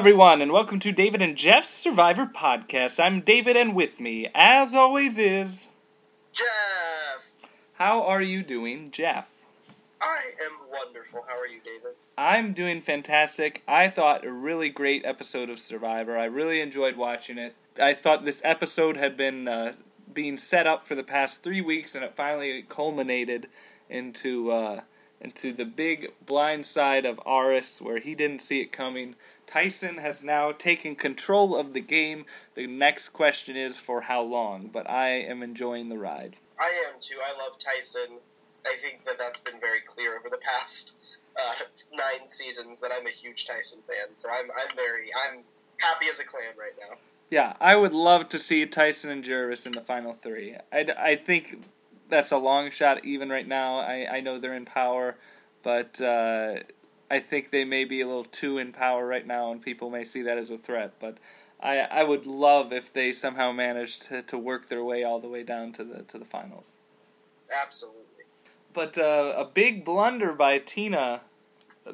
Hello, everyone, and welcome to David and Jeff's Survivor Podcast. I'm David, and with me, as always, is. Jeff! How are you doing, Jeff? I am wonderful. How are you, David? I'm doing fantastic. I thought a really great episode of Survivor. I really enjoyed watching it. I thought this episode had been uh, being set up for the past three weeks, and it finally culminated into uh, into the big blind side of Aras, where he didn't see it coming. Tyson has now taken control of the game. The next question is for how long, but I am enjoying the ride. I am too. I love Tyson. I think that that's been very clear over the past uh, nine seasons that I'm a huge Tyson fan. So I'm I'm very I'm happy as a clam right now. Yeah, I would love to see Tyson and Gervase in the final three. I, I think that's a long shot even right now. I, I know they're in power, but uh, I think they may be a little too in power right now, and people may see that as a threat. But I I would love if they somehow managed to, to work their way all the way down to the to the finals. Absolutely. But uh, a big blunder by Tina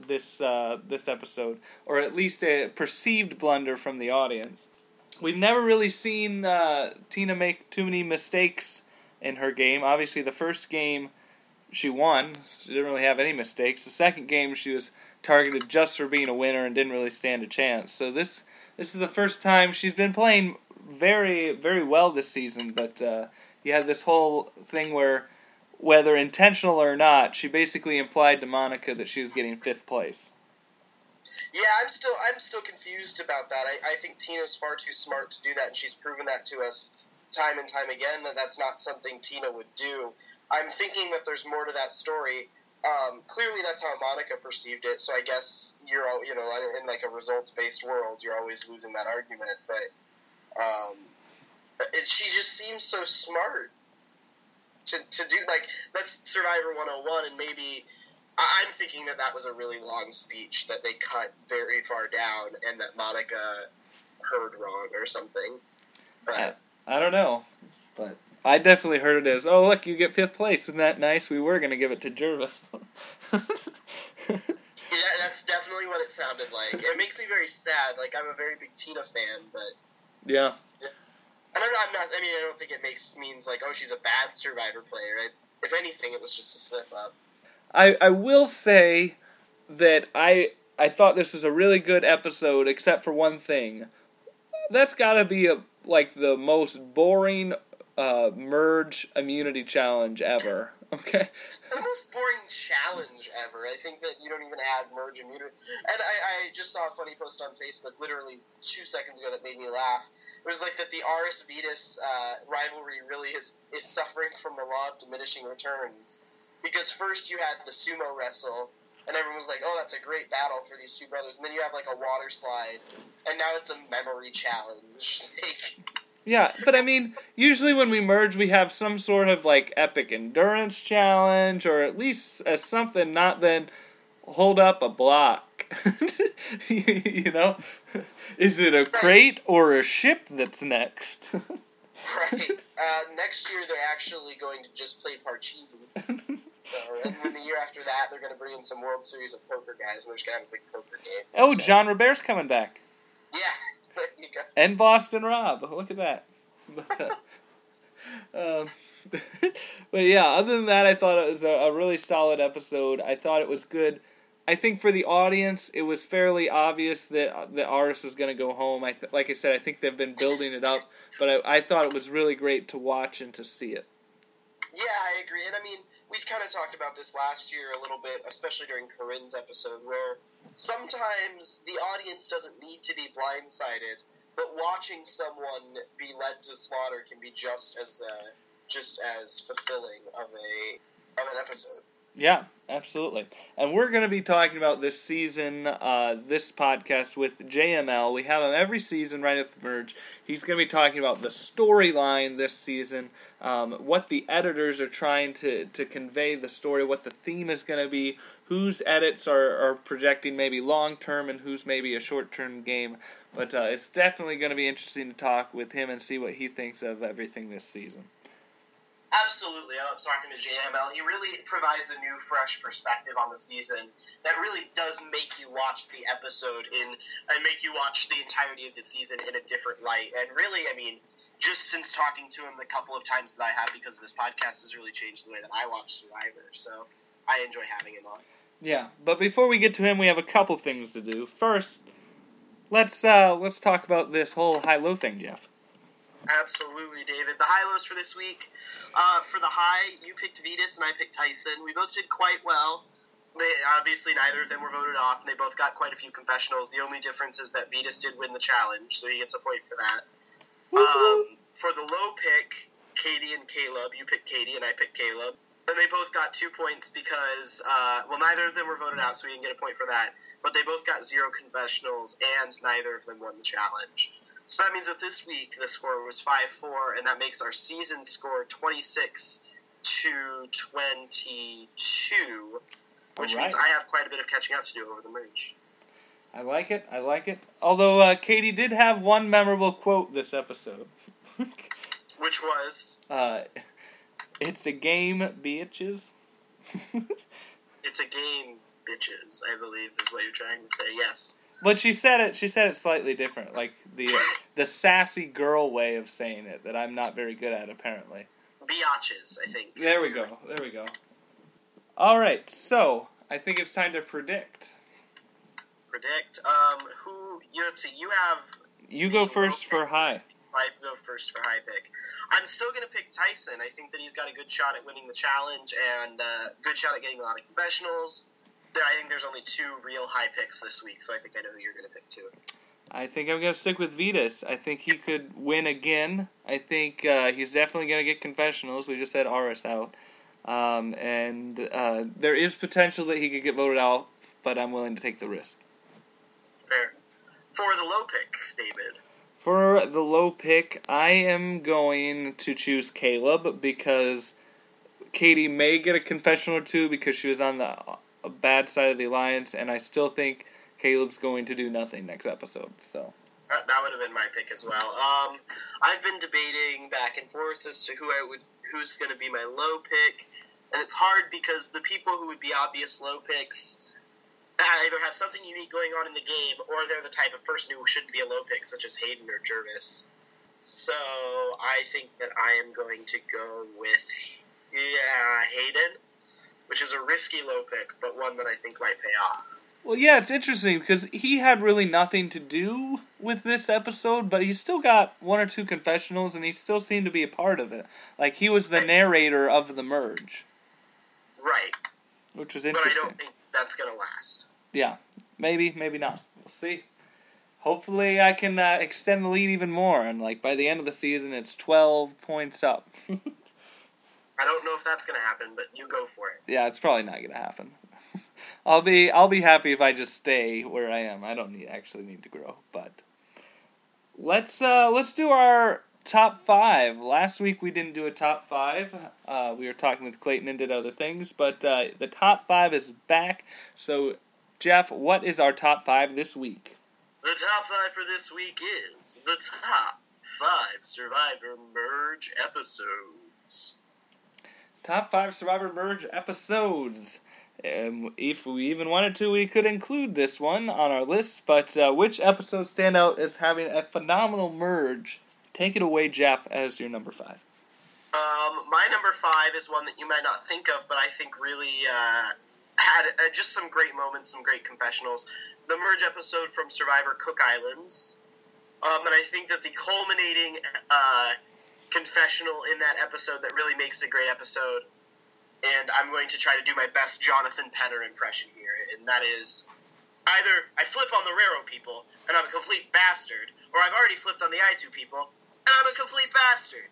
this uh, this episode, or at least a perceived blunder from the audience. We've never really seen uh, Tina make too many mistakes in her game. Obviously, the first game she won. She didn't really have any mistakes. The second game she was targeted just for being a winner and didn't really stand a chance. So this this is the first time she's been playing very very well this season. But uh, you had this whole thing where whether intentional or not, she basically implied to Monica that she was getting fifth place. Yeah, I'm still I'm still confused about that. I, I think Tina's far too smart to do that, and she's proven that to us time and time again that that's not something Tina would do. I'm thinking that there's more to that story. Um, clearly, that's how Monica perceived it. So I guess you're all you know in like a results based world, you're always losing that argument. But um, it, she just seems so smart to to do like that's Survivor 101, and maybe I'm thinking that that was a really long speech that they cut very far down, and that Monica heard wrong or something. But I don't know, but I definitely heard it as, "Oh, look, you get fifth place. Isn't that nice? We were gonna give it to Gervase. yeah, that's definitely what it sounded like. It makes me very sad. Like I'm a very big Tina fan, but yeah. And I'm not, I'm not. I mean, I don't think it makes means like, oh, she's a bad Survivor player. I, if anything, it was just a slip up. I I will say that I I thought this was a really good episode, except for one thing. That's got to be a like the most boring uh, merge immunity challenge ever. Okay. the most boring challenge ever. I think that you don't even add merge immunity. And I, I just saw a funny post on Facebook literally two seconds ago that made me laugh. It was like that the Aras Vytas uh, rivalry really is, is suffering from the law of diminishing returns. Because first you had the sumo wrestle, and everyone was like, oh, that's a great battle for these two brothers. And then you have like a water slide, and now it's a memory challenge. like, yeah, but I mean, usually when we merge, we have some sort of like epic endurance challenge, or at least as something, not then hold up a block. you know, is it a crate or a ship that's next? right. Uh, next year they're actually going to just play Parcheesi. So, and then the year after that, they're going to bring in some World Series of Poker guys, and they're just going to have a big poker game. Oh, so. Jean-Robert's coming back. Yeah. There you go. And Boston Rob. Look at that. But, uh, um, but yeah, other than that, I thought it was a, a, really solid episode. I thought it was good. I think for the audience, it was fairly obvious that the Aras was going to go home. I th- like I said, I think they've been building it up, but I, I thought it was really great to watch and to see it. Yeah, I agree. And I mean, we kind of talked about this last year a little bit, especially during Corinne's episode, where sometimes the audience doesn't need to be blindsided, but watching someone be led to slaughter can be just as uh, just as fulfilling of a of an episode. Yeah, absolutely. And we're going to be talking about this season, uh, this podcast with JML. We have him every season right at the merge. He's going to be talking about the storyline this season, um, what the editors are trying to, to convey the story, what the theme is going to be, whose edits are, are projecting maybe long term and who's maybe a short term game. But uh, it's definitely going to be interesting to talk with him and see what he thinks of everything this season. Absolutely, I love talking to JML. He really provides a new, fresh perspective on the season that really does make you watch the episode in and make you watch the entirety of the season in a different light. And really, I mean, just since talking to him the couple of times that I have because of this podcast has really changed the way that I watch Survivor. So I enjoy having him on. Yeah, but before we get to him, we have a couple things to do. First, let's uh, let's talk about this whole high low thing, Jeff. Absolutely, David. The high lows for this week. Uh, for the high, you picked Vytas and I picked Tyson. We both did quite well. They, obviously, neither of them were voted off, and they both got quite a few confessionals. The only difference is that Vytas did win the challenge, so he gets a point for that. Um, for the low pick, Katie and Caleb, you picked Katie and I picked Caleb. And they both got two points because, uh, well, neither of them were voted out, so we didn't get a point for that. But they both got zero confessionals, and neither of them won the challenge. So that means that this week the score was 5 4, and that makes our season score 26 to 22, which All means. I have quite a bit of catching up to do over the merge. I like it. I like it. Although uh, Katie did have one memorable quote this episode. Which was, uh, it's a game, bitches. it's a game, bitches, I believe is what you're trying to say. Yes. but she said it. She said it slightly different, like the the sassy girl way of saying it that I'm not very good at apparently. Biatches, I think. There we go. There we go. All right. So I think it's time to predict. Predict. Um, who, you, let's see, you have You go first for high. I go first for high pick. I'm still going to pick Tyson. I think that he's got a good shot at winning the challenge and uh, good shot at getting a lot of confessionals. There, I think there's only two real high picks this week, so I think I know who you're going to pick too. I think I'm gonna stick with Vytas. I think he could win again. I think uh, he's definitely gonna get confessionals. We just had Aras out, um, and uh, there is potential that he could get voted out, but I'm willing to take the risk. Fair. For the low pick, David. For the low pick, I am going to choose Caleb because Katie may get a confession or two because she was on the bad side of the alliance, and I still think Caleb's going to do nothing next episode. So. That, that would have been my pick as well. Um, I've been debating back and forth as to who I would, who's going to be my low pick, and it's hard because the people who would be obvious low picks either have something unique going on in the game, or they're the type of person who shouldn't be a low pick, such as Hayden or Gervase. So I think that I am going to go with yeah Hayden, which is a risky low pick, but one that I think might pay off. Well, yeah, it's interesting because he had really nothing to do with this episode, but he still got one or two confessionals, and he still seemed to be a part of it. Like he was the narrator of the merge, Right, which was but I interesting. don't think that's going to last. Yeah, maybe, maybe not. We'll see. Hopefully, I can uh, extend the lead even more, and like by the end of the season, it's twelve points up. I don't know if that's going to happen, but you go for it. yeah, it's probably not gonna happen. I'll be I'll be happy if I just stay where I am. I don't need actually need to grow, but let's uh let's do our top five. Last week we didn't do a top five. Uh, we were talking with Clayton and did other things, but uh, the top five is back. So, Jeff, what is our top five this week? The top five for this week is the top five Survivor Merge episodes. Top five Survivor Merge episodes. Um, if we even wanted to, we could include this one on our list. But uh, which episodes stand out as having a phenomenal merge? Take it away, Jeff, as your number five. Um, my number five is one that you might not think of, but I think really uh, had uh, just some great moments, some great confessionals. The merge episode from Survivor Cook Islands, um, and I think that the culminating uh, confessional in that episode that really makes it a great episode. And I'm going to try to do my best Jonathan Penner impression here, and that is either I flip on the Raro people and I'm a complete bastard, or I've already flipped on the Aitu people and I'm a complete bastard.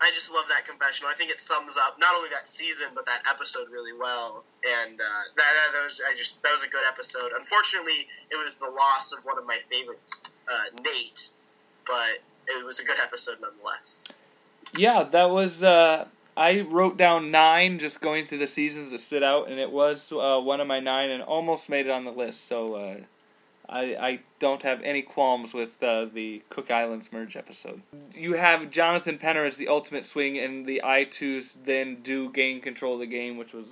I just love that confessional. I think it sums up not only that season but that episode really well. And uh, that, that was I just that was a good episode. Unfortunately, it was the loss of one of my favorites, uh, Nate, but it was a good episode nonetheless. Yeah, that was. Uh, I wrote down nine just going through the seasons that stood out, and it was uh, one of my nine and almost made it on the list. So uh, I, I don't have any qualms with uh, the Cook Islands merge episode. You have Jonathan Penner as the ultimate swing, and the Aitus then do gain control of the game, which was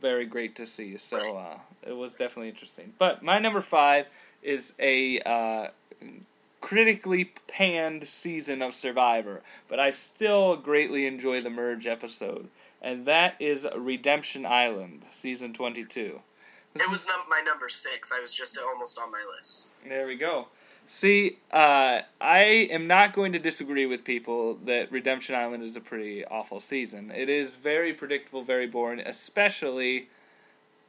very great to see. So uh, it was definitely interesting. But my number five is a uh, critically panned season of Survivor, but I still greatly enjoy the merge episode, and that is Redemption Island, season 22. It was num- my number six. I was just almost on my list. There we go. See, uh, I am not going to disagree with people that Redemption Island is a pretty awful season. It is very predictable, very boring, especially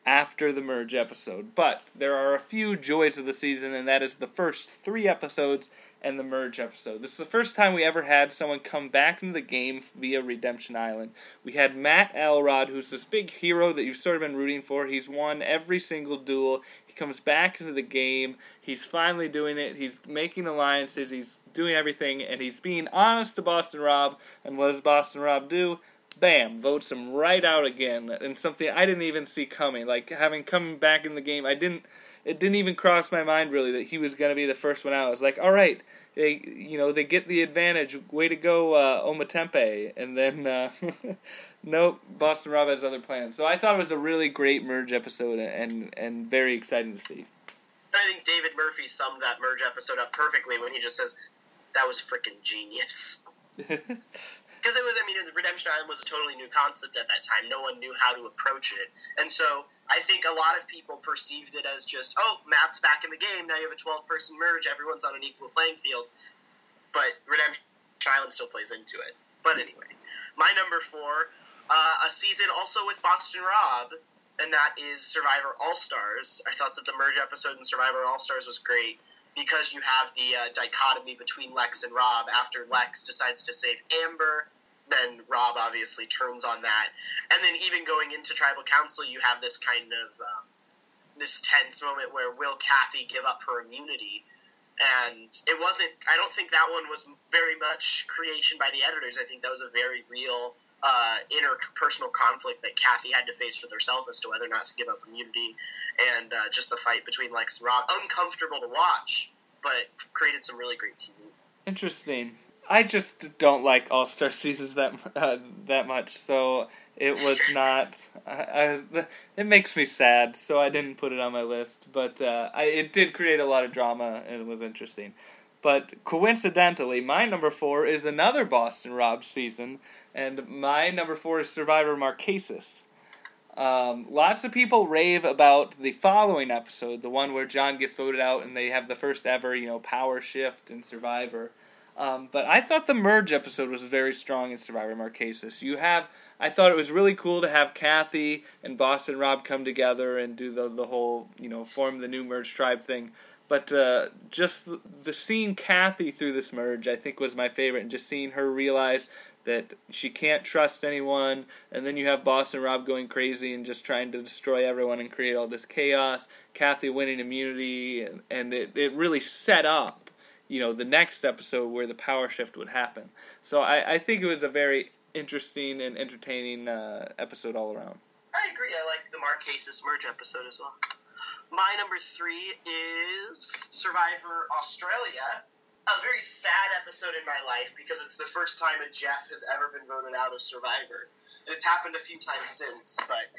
after the merge episode. But there are a few joys of the season, and that is the first three episodes and the merge episode. This is the first time we ever had someone come back into the game via Redemption Island. We had Matt Elrod, who's this big hero that you've sort of been rooting for. He's won every single duel. He comes back into the game. He's finally doing it. He's making alliances. He's doing everything, and he's being honest to Boston Rob. And what does Boston Rob do? Bam, votes him right out again, and something I didn't even see coming. Like having come back in the game, I didn't it didn't even cross my mind really that he was going to be the first one out. I was like, all right, they you know they get the advantage. Way to go, uh, Ometepe. And then uh, nope, Boston Rob has other plans. So I thought it was a really great merge episode and and very exciting to see. I think David Murphy summed that merge episode up perfectly when he just says, "That was freaking genius." because it was I mean the Redemption Island was a totally new concept at that time. No one knew how to approach it, and so I think a lot of people perceived it as just oh Matt's back in the game now you have a twelve person merge everyone's on an equal playing field, but Redemption Island still plays into it. But anyway, my number four, uh, a season also with Boston Rob. And that is Survivor All Stars. I thought that the merge episode in Survivor All Stars was great because you have the uh, dichotomy between Lex and Rob. After Lex decides to save Amber, then Rob obviously turns on that. And then even going into Tribal Council, you have this kind of um, this tense moment where will Kathy give up her immunity? And it wasn't. I don't think that one was very much creation by the editors. I think that was a very real uh, interpersonal conflict that Kathy had to face with herself as to whether or not to give up immunity, and uh, just the fight between Lex and Rob. Uncomfortable to watch, but created some really great TV. Interesting. I just don't like All Star seasons that uh, that much, so it was not. I, I, it makes me sad, so I didn't put it on my list. But uh, I, it did create a lot of drama, and it was interesting. But coincidentally, my number four is another Boston Rob season, and my number four is Survivor Marquesas. Um, lots of people rave about the following episode, the one where John gets voted out and they have the first ever, you know, power shift in Survivor. Um, but I thought the merge episode was very strong in Survivor Marquesas. You have, I thought it was really cool to have Kathy and Boston Rob come together and do the the whole, you know, form the new merge tribe thing. But uh, just the, the seeing Kathy through this merge, I think, was my favorite, and just seeing her realize that she can't trust anyone, and then you have Boston Rob going crazy and just trying to destroy everyone and create all this chaos. Kathy winning immunity, and, and it, it really set up you know the next episode where the power shift would happen. So I, I think it was a very interesting and entertaining uh, episode all around. I agree. I like the Marquesas merge episode as well. My number three is Survivor Australia. A very sad episode in my life because it's the first time a Jeff has ever been voted out of Survivor. It's happened a few times since, but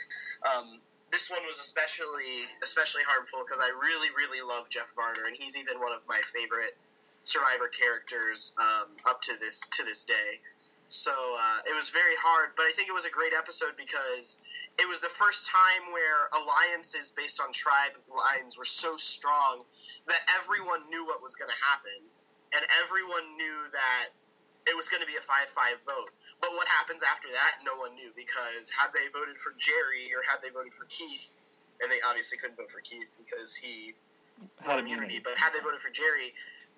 um, this one was especially especially harmful because I really really love Jeff Varner and he's even one of my favorite Survivor characters um, up to this to this day. So uh, it was very hard, but I think it was a great episode because it was the first time where alliances based on tribe lines were so strong that everyone knew what was going to happen, and everyone knew that it was going to be a five-five vote. But what happens after that, no one knew because had they voted for Jerry or had they voted for Keith, and they obviously couldn't vote for Keith because he had immunity, but had they voted for Jerry,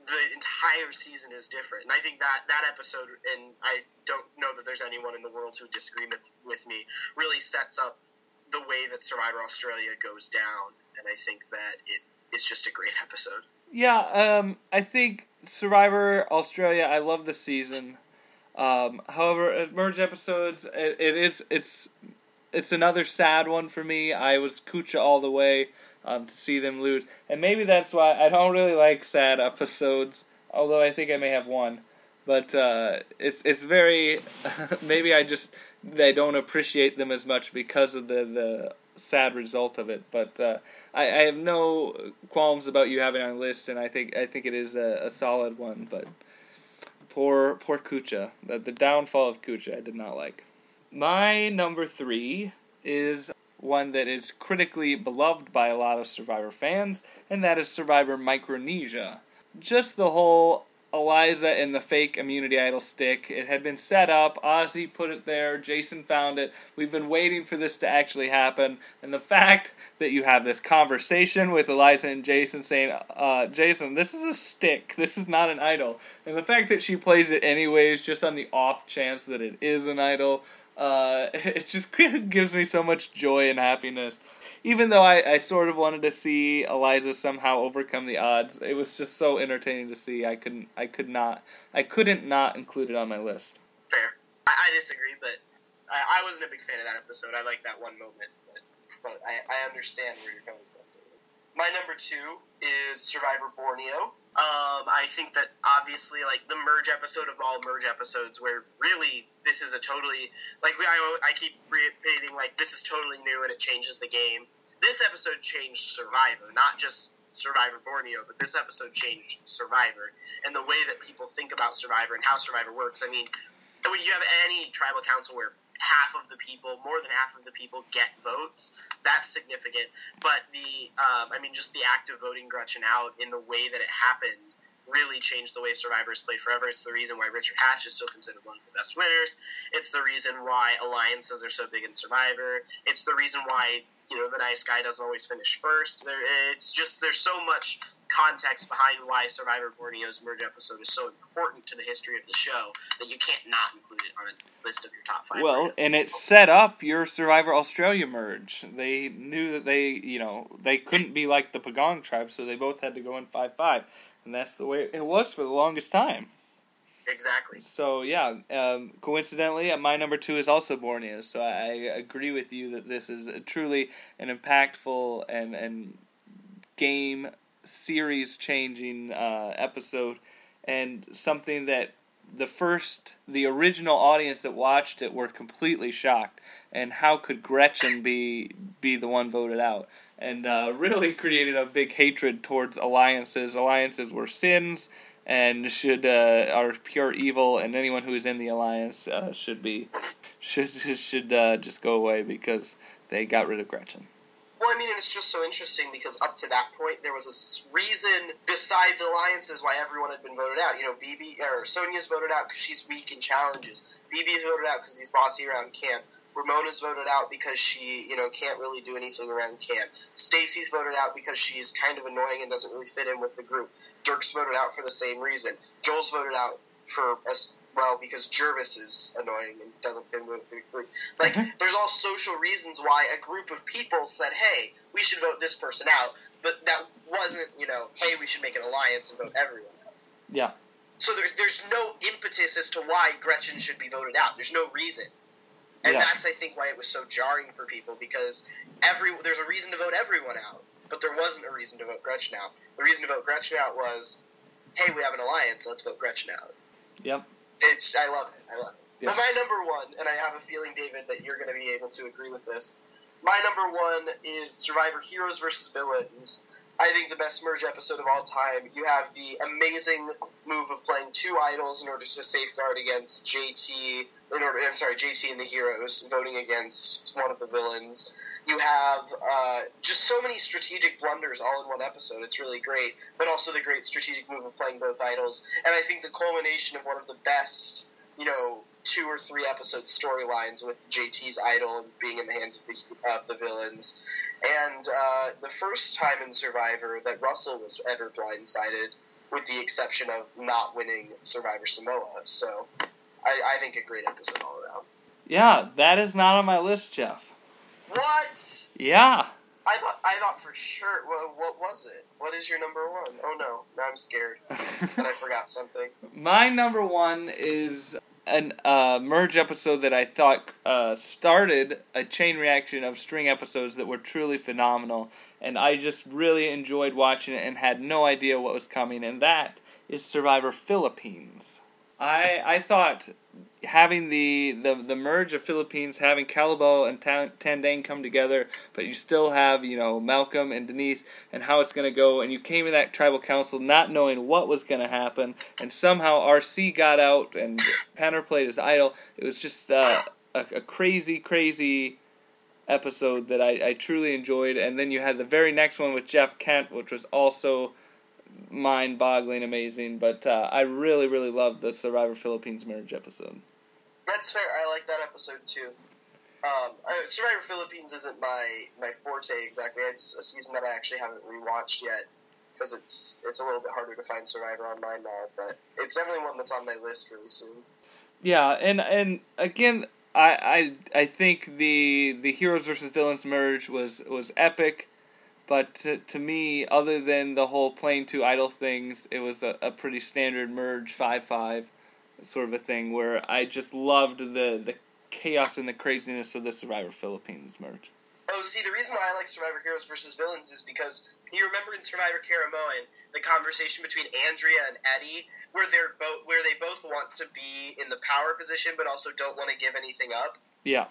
the entire season is different. And I think that that episode, and I don't know that there's anyone in the world who would disagree with, with me, really sets up the way that Survivor Australia goes down. And I think that it is just a great episode. Yeah, um, I think Survivor Australia. I love the season. Um, however, merge episodes, it, it is it's it's another sad one for me. I was Kucha all the way. um, to see them lose. And maybe that's why I don't really like sad episodes, although I think I may have one. But uh, it's it's very maybe I just I don't appreciate them as much because of the the sad result of it. But uh, I, I have no qualms about you having on list, and I think I think it is a, a solid one. But poor poor Kucha, the, the downfall of Kucha, I did not like. My number three is one that is critically beloved by a lot of Survivor fans, and that is Survivor Micronesia. Just the whole Eliza and the fake immunity idol stick. It had been set up. Ozzy put it there. Jason found it. We've been waiting for this to actually happen. And the fact that you have this conversation with Eliza and Jason saying, uh, Jason, this is a stick. This is not an idol. And the fact that she plays it anyways, just on the off chance that it is an idol, uh, it just gives me so much joy and happiness even though I, I sort of wanted to see Eliza somehow overcome the odds, it was just so entertaining to see. I couldn't, I could not, I couldn't not include it on my list. Fair. I, I disagree, but I, I wasn't a big fan of that episode. I like that one moment, but, but I, I understand where you're coming from. My number two is Survivor Borneo. Um, I think that obviously, like the merge episode of all merge episodes, where really this is a totally like I, I keep repeating like this is totally new and it changes the game. This episode changed Survivor, not just Survivor Borneo, but this episode changed Survivor and the way that people think about Survivor and how Survivor works. I mean, when you have any tribal council where half of the people, more than half of the people, get votes. That's significant. But the, um, I mean, just the act of voting Gretchen out in the way that it happened really changed the way Survivors played forever. It's the reason why Richard Hatch is still considered one of the best winners. It's the reason why alliances are so big in Survivor. It's the reason why you know the nice guy doesn't always finish first. There, it's just there's so much context behind why Survivor Borneo's merge episode is so important to the history of the show that you can't not include it on a list of your top five. Well, and it set up your Survivor Australia merge. They knew that they, you know, they couldn't be like the Pagong tribe, so they both had to go in five five, and that's the way it was for the longest time. Exactly. So yeah, um, coincidentally, my number two is also Borneo. So I, I agree with you that this is truly an impactful and and game series changing uh, episode and something that the first the original audience that watched it were completely shocked and how could Gretchen be be the one voted out? And uh, really created a big hatred towards alliances. Alliances were sins and should uh, are pure evil and anyone who is in the alliance uh, should be should should uh, just go away because they got rid of Gretchen well, I mean, it's just so interesting because up to that point, there was a reason besides alliances why everyone had been voted out. You know, BB or Sonja's voted out because she's weak in challenges. BB's voted out because he's bossy around camp. Ramona's voted out because she, you know, can't really do anything around camp. Stacey's voted out because she's kind of annoying and doesn't really fit in with the group. Dirk's voted out for the same reason. Joel's voted out for as well because Gervase is annoying and doesn't fit with the group. Like, mm-hmm. there's all social reasons why a group of people said, "Hey, we should vote this person out," but that wasn't, you know, "Hey, we should make an alliance and vote everyone out." Yeah. So there, there's no impetus as to why Gretchen should be voted out. There's no reason, and yeah. that's I think why it was so jarring for people because every there's a reason to vote everyone out, but there wasn't a reason to vote Gretchen out. The reason to vote Gretchen out was, "Hey, we have an alliance. Let's vote Gretchen out." Yep. It's I love it. I love it. Yeah. But my number one, and I have a feeling, David, that you're going to be able to agree with this. My number one is Survivor Heroes versus Villains. I think the best merge episode of all time. You have the amazing move of playing two idols in order to safeguard against JT. In order, I'm sorry, JT and the heroes voting against one of the villains. You have uh, just so many strategic blunders all in one episode. It's really great, but also the great strategic move of playing both idols. And I think the culmination of one of the best, you know, two or three episode storylines with JT's idol being in the hands of the, of the villains. And uh, the first time in Survivor that Russell was ever blindsided, with the exception of not winning Survivor Samoa. So I, I think a great episode all around. Yeah, that is not on my list, Jeff. What? Yeah. I thought I thought for sure. Well, what was it? What is your number one? Oh no, now I'm scared and I forgot something. My number one is an uh, merge episode that I thought uh, started a chain reaction of string episodes that were truly phenomenal, and I just really enjoyed watching it and had no idea what was coming. And that is Survivor Philippines. I I thought having the, the, the merge of Philippines, having Kalabaw and Tandang come together, but you still have, you know, Malcolm and Denise and how it's going to go, and you came in that tribal council not knowing what was going to happen, and somehow RC got out and Penner played his idol. It was just uh, a, a crazy, crazy episode that I, I truly enjoyed, and then you had the very next one with Jeff Kent, which was also mind-boggling amazing. But uh, I really, really loved the Survivor Philippines merge episode. That's fair. I like that episode too. Um, Survivor Philippines isn't my my forte exactly. It's a season that I actually haven't rewatched yet because it's it's a little bit harder to find Survivor online now. But it's definitely one that's on my list really soon. Yeah, and and again, I I I think the the heroes versus villains merge was was epic. But to, to me, other than the whole playing two idol things, it was a, a pretty standard merge 5 5 sort of a thing where I just loved the, the chaos and the craziness of the Survivor Philippines merge. Oh, see, the reason why I like Survivor Heroes versus Villains is because you remember in Survivor Caramoan the conversation between Andrea and Eddie, where they're both where they both want to be in the power position, but also don't want to give anything up. Yeah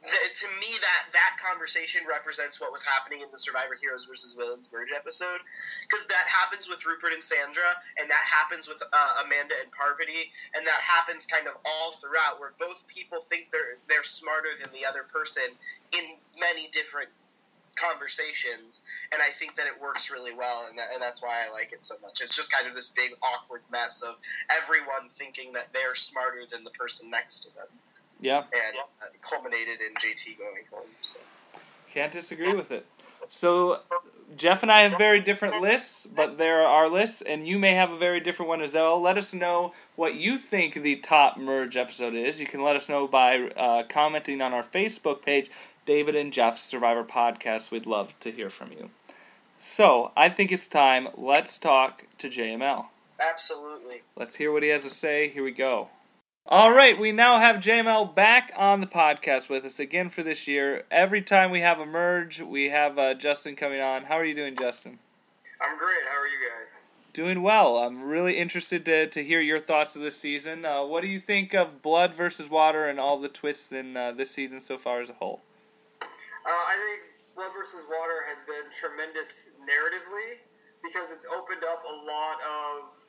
to me that that conversation represents what was happening in the Survivor Heroes versus Villains merge episode because that happens with Rupert and Sandra and that happens with uh, Amanda and Parvati and that happens kind of all throughout where both people think they're they're smarter than the other person in many different conversations and I think that it works really well and, that, and that's why I like it so much. It's just kind of this big awkward mess of everyone thinking that they're smarter than the person next to them. Yeah. And uh, culminated in JT going home. So. Can't disagree with it. So Jeff and I have very different lists, but there are our lists, and you may have a very different one as well. Let us know what you think the top merge episode is. You can let us know by uh, commenting on our Facebook page, David and Jeff's Survivor Podcast. We'd love to hear from you. So I think it's time. Let's talk to JML. Absolutely. Let's hear what he has to say. Here we go. All right, we now have JML back on the podcast with us again for this year. Every time we have a merge, we have uh, Justin coming on. How are you doing, Justin? I'm great. How are you guys? Doing well. I'm really interested to, to hear your thoughts of this season. Uh, what do you think of Blood versus Water and all the twists in uh, this season so far as a whole? Uh, I think Blood versus Water has been tremendous narratively because it's opened up a lot of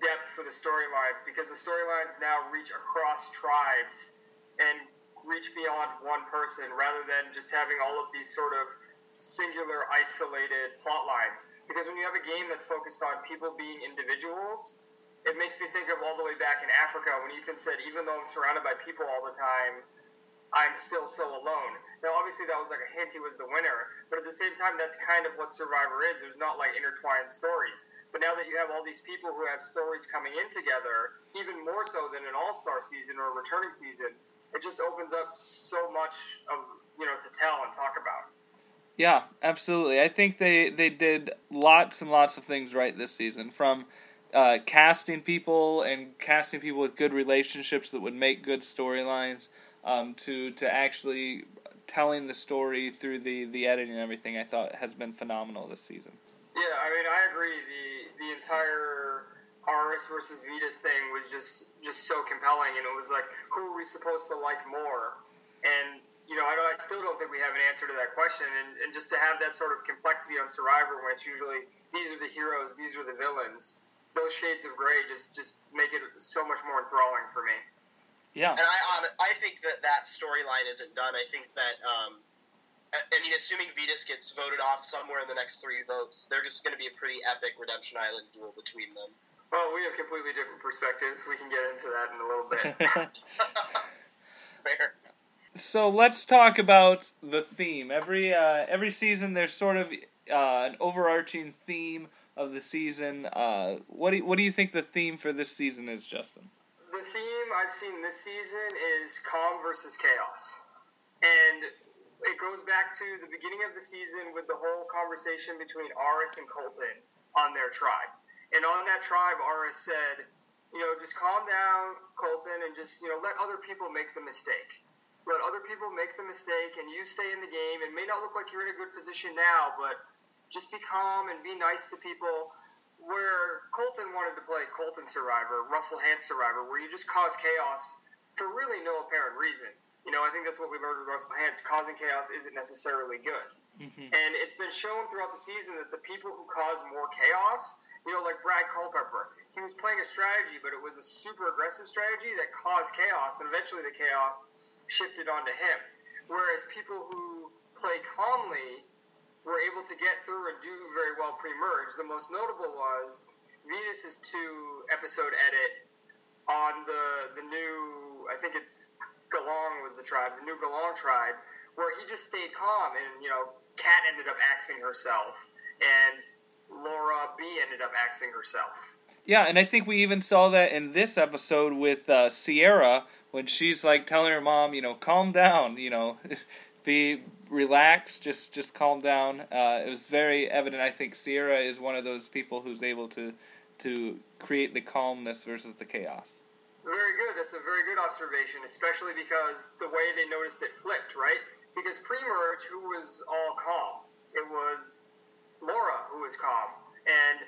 depth for the storylines because the storylines now reach across tribes and reach beyond one person rather than just having all of these sort of singular isolated plot lines. Because when you have a game that's focused on people being individuals it makes me think of all the way back in Africa when Ethan said even though I'm surrounded by people all the time I'm still so alone. Now, obviously, that was like a hint he was the winner, but at the same time, that's kind of what Survivor is. There's not like intertwined stories. But now that you have all these people who have stories coming in together, even more so than an All Star season or a returning season, it just opens up so much of you know to tell and talk about. Yeah, absolutely. I think they they did lots and lots of things right this season from. Uh, casting people and casting people with good relationships that would make good storylines um, to to actually telling the story through the, the editing and everything I thought has been phenomenal this season. Yeah, I mean I agree. The the entire Aras versus Vytas thing was just just so compelling, and it was like, who are we supposed to like more? And you know, I, I still don't think we have an answer to that question. And, and just to have that sort of complexity on Survivor, when it's usually these are the heroes, these are the villains, those shades of gray just just make it so much more enthralling for me. Yeah. And I I think that that storyline isn't done. I think that um, I mean, assuming Vytas gets voted off somewhere in the next three votes, they're just going to be a pretty epic Redemption Island duel between them. Well, we have completely different perspectives. We can get into that in a little bit. Fair. So let's talk about the theme. Every uh, every season, there's sort of uh, an overarching theme of the season. Uh, what do you, what do you think the theme for this season is, Justin? The theme I've seen this season is calm versus chaos, and it goes back to the beginning of the season with the whole conversation between Aras and Colton on their tribe. And on that tribe, Aras said, you know, just calm down, Colton, and just you know let other people make the mistake. Let other people make the mistake, and you stay in the game. It may not look like you're in a good position now, but just be calm and be nice to people. Where Colton wanted to play Colton Survivor, Russell Hantz Survivor, where you just cause chaos for really no apparent reason. You know, I think that's what we learned with Russell Hantz. Causing chaos isn't necessarily good. Mm-hmm. And it's been shown throughout the season that the people who cause more chaos, you know, like Brad Culpepper, he was playing a strategy, but it was a super aggressive strategy that caused chaos, and eventually the chaos shifted onto him. Whereas people who play calmly were able to get through and do very well pre-merge. The most notable was Vytas's two episode edit on the the new I think it's Galang was the tribe, the new Galang tribe, where he just stayed calm and you know Kat ended up axing herself and Laura B ended up axing herself. Yeah, and I think we even saw that in this episode with uh, Ciera when she's like telling her mom, you know, calm down, you know, be relaxed, just just calm down. Uh, it was very evident. I think Ciera is one of those people who's able to to create the calmness versus the chaos. Very good. That's a very good observation, especially because the way they noticed it flipped, right? Because pre-merge, who was all calm? It was Laura who was calm, and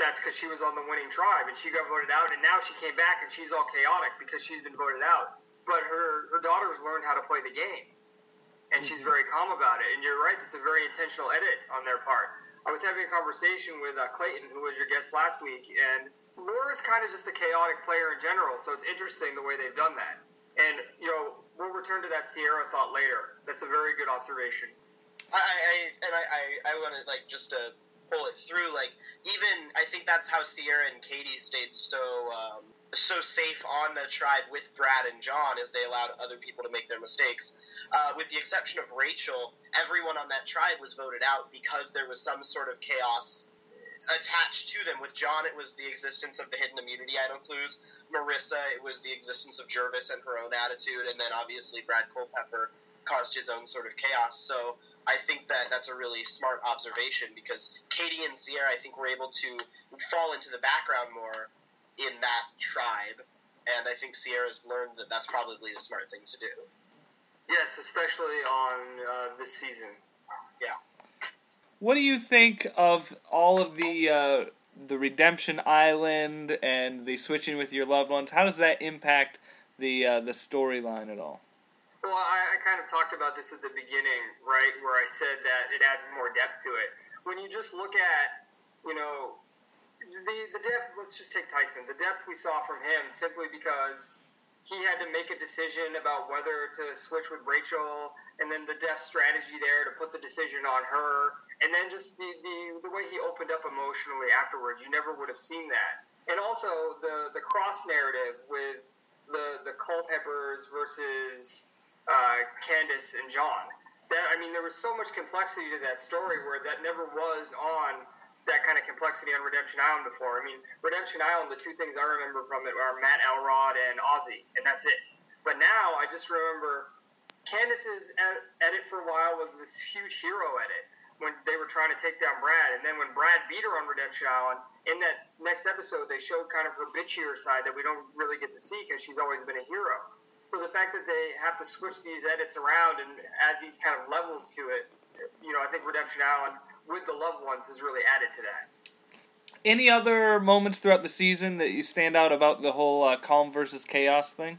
that's because she was on the winning tribe and she got voted out, and now she came back and she's all chaotic because she's been voted out. But her her daughters learned how to play the game, and she's very calm about it. And you're right; it's a very intentional edit on their part. I was having a conversation with uh, Clayton, who was your guest last week, and Laura's kind of just a chaotic player in general, so it's interesting the way they've done that. And you know, we'll return to that Ciera thought later. That's a very good observation. I, I and I, I, I want to like just to pull it through. Like even I think that's how Ciera and Katie stayed so um, so safe on the tribe with Brad and John, as they allowed other people to make their mistakes. Uh, with the exception of Rachel, everyone on that tribe was voted out because there was some sort of chaos attached to them. With John, it was the existence of the hidden immunity idol clues. Marissa, it was the existence of Gervase and her own attitude, and then obviously Brad Culpepper caused his own sort of chaos. So I think that that's a really smart observation because Katie and Ciera, I think, were able to fall into the background more in that tribe, and I think Ciera's learned that that's probably the smart thing to do. Yes, especially on uh, this season. Yeah. What do you think of all of the uh, the Redemption Island and the switching with your loved ones? How does that impact the uh, the storyline at all? Well, I, I kind of talked about this at the beginning, right, where I said that it adds more depth to it. When you just look at, you know, the the depth. Let's just take Tyson. The depth we saw from him simply because he had to make a decision about whether to switch with Rachel, and then the death strategy there to put the decision on her, and then just the, the, the way he opened up emotionally afterwards. You never would have seen that. And also the, the cross narrative with the, the Culpeppers versus uh, Candice and John. That, I mean, there was so much complexity to that story where that never was on that kind of complexity on Redemption Island before. I mean, Redemption Island, the two things I remember from it are Matt Elrod and Ozzy, and that's it. But now I just remember Candice's edit for a while was this huge hero edit when they were trying to take down Brad, and then when Brad beat her on Redemption Island, in that next episode they showed kind of her bitchier side that we don't really get to see because she's always been a hero. So the fact that they have to switch these edits around and add these kind of levels to it, you know, I think Redemption Island with the loved ones has really added to that. Any other moments throughout the season that you stand out about the whole uh, calm versus chaos thing?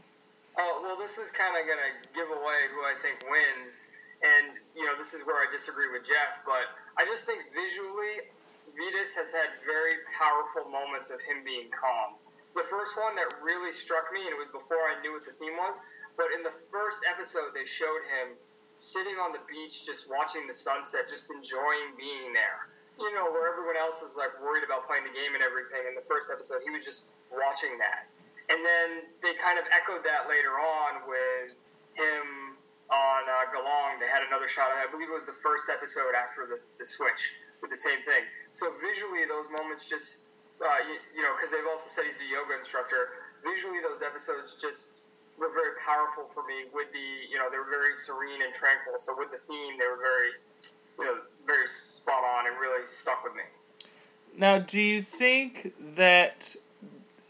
Oh well, this is kind of going to give away who I think wins, and you know this is where I disagree with Jeff, but I just think visually, Vytas has had very powerful moments of him being calm. The first one that really struck me, and it was before I knew what the theme was, but in the first episode they showed him sitting on the beach, just watching the sunset, just enjoying being there. You know, where everyone else is like worried about playing the game and everything. In the first episode, he was just watching that. And then they kind of echoed that later on with him on uh, Galang. They had another shot. I believe it was the first episode after the, the switch with the same thing. So visually, those moments just, uh, you, you know, because they've also said he's a yoga instructor. Visually, those episodes just were very powerful for me with the you know they were very serene and tranquil. So with the theme they were very you know very spot on and really stuck with me. Now do you think that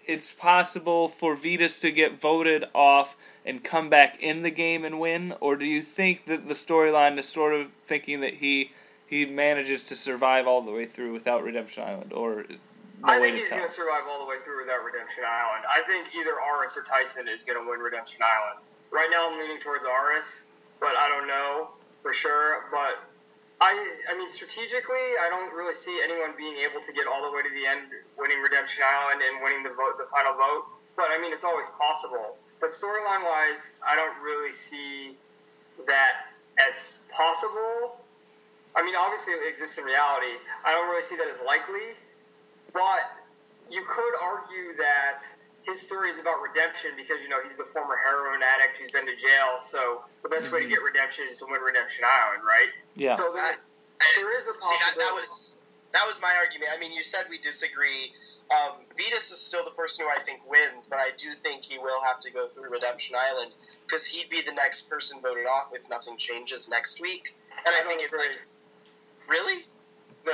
it's possible for Vytas to get voted off and come back in the game and win, or do you think that the storyline is sort of thinking that he he manages to survive all the way through without Redemption Island, or no I think he's going to survive all the way through without Redemption Island. I think either Aras or Tyson is going to win Redemption Island. Right now, I'm leaning towards Aras, but I don't know for sure. But I, I mean, strategically, I don't really see anyone being able to get all the way to the end, winning Redemption Island and winning the vote, the final vote. But I mean, it's always possible. But storyline wise, I don't really see that as possible. I mean, obviously it exists in reality. I don't really see that as likely. But you could argue that his story is about redemption because you know he's the former heroin addict who's been to jail. So the best way to get redemption is to win Redemption Island, right? Yeah. So there, I- there is a See, that, possibility. that was that was my argument. I mean, you said we disagree. Um, Vytas is still the person who I think wins, but I do think he will have to go through Redemption Island because he'd be the next person voted off if nothing changes next week. And I, I think don't if like, really, no.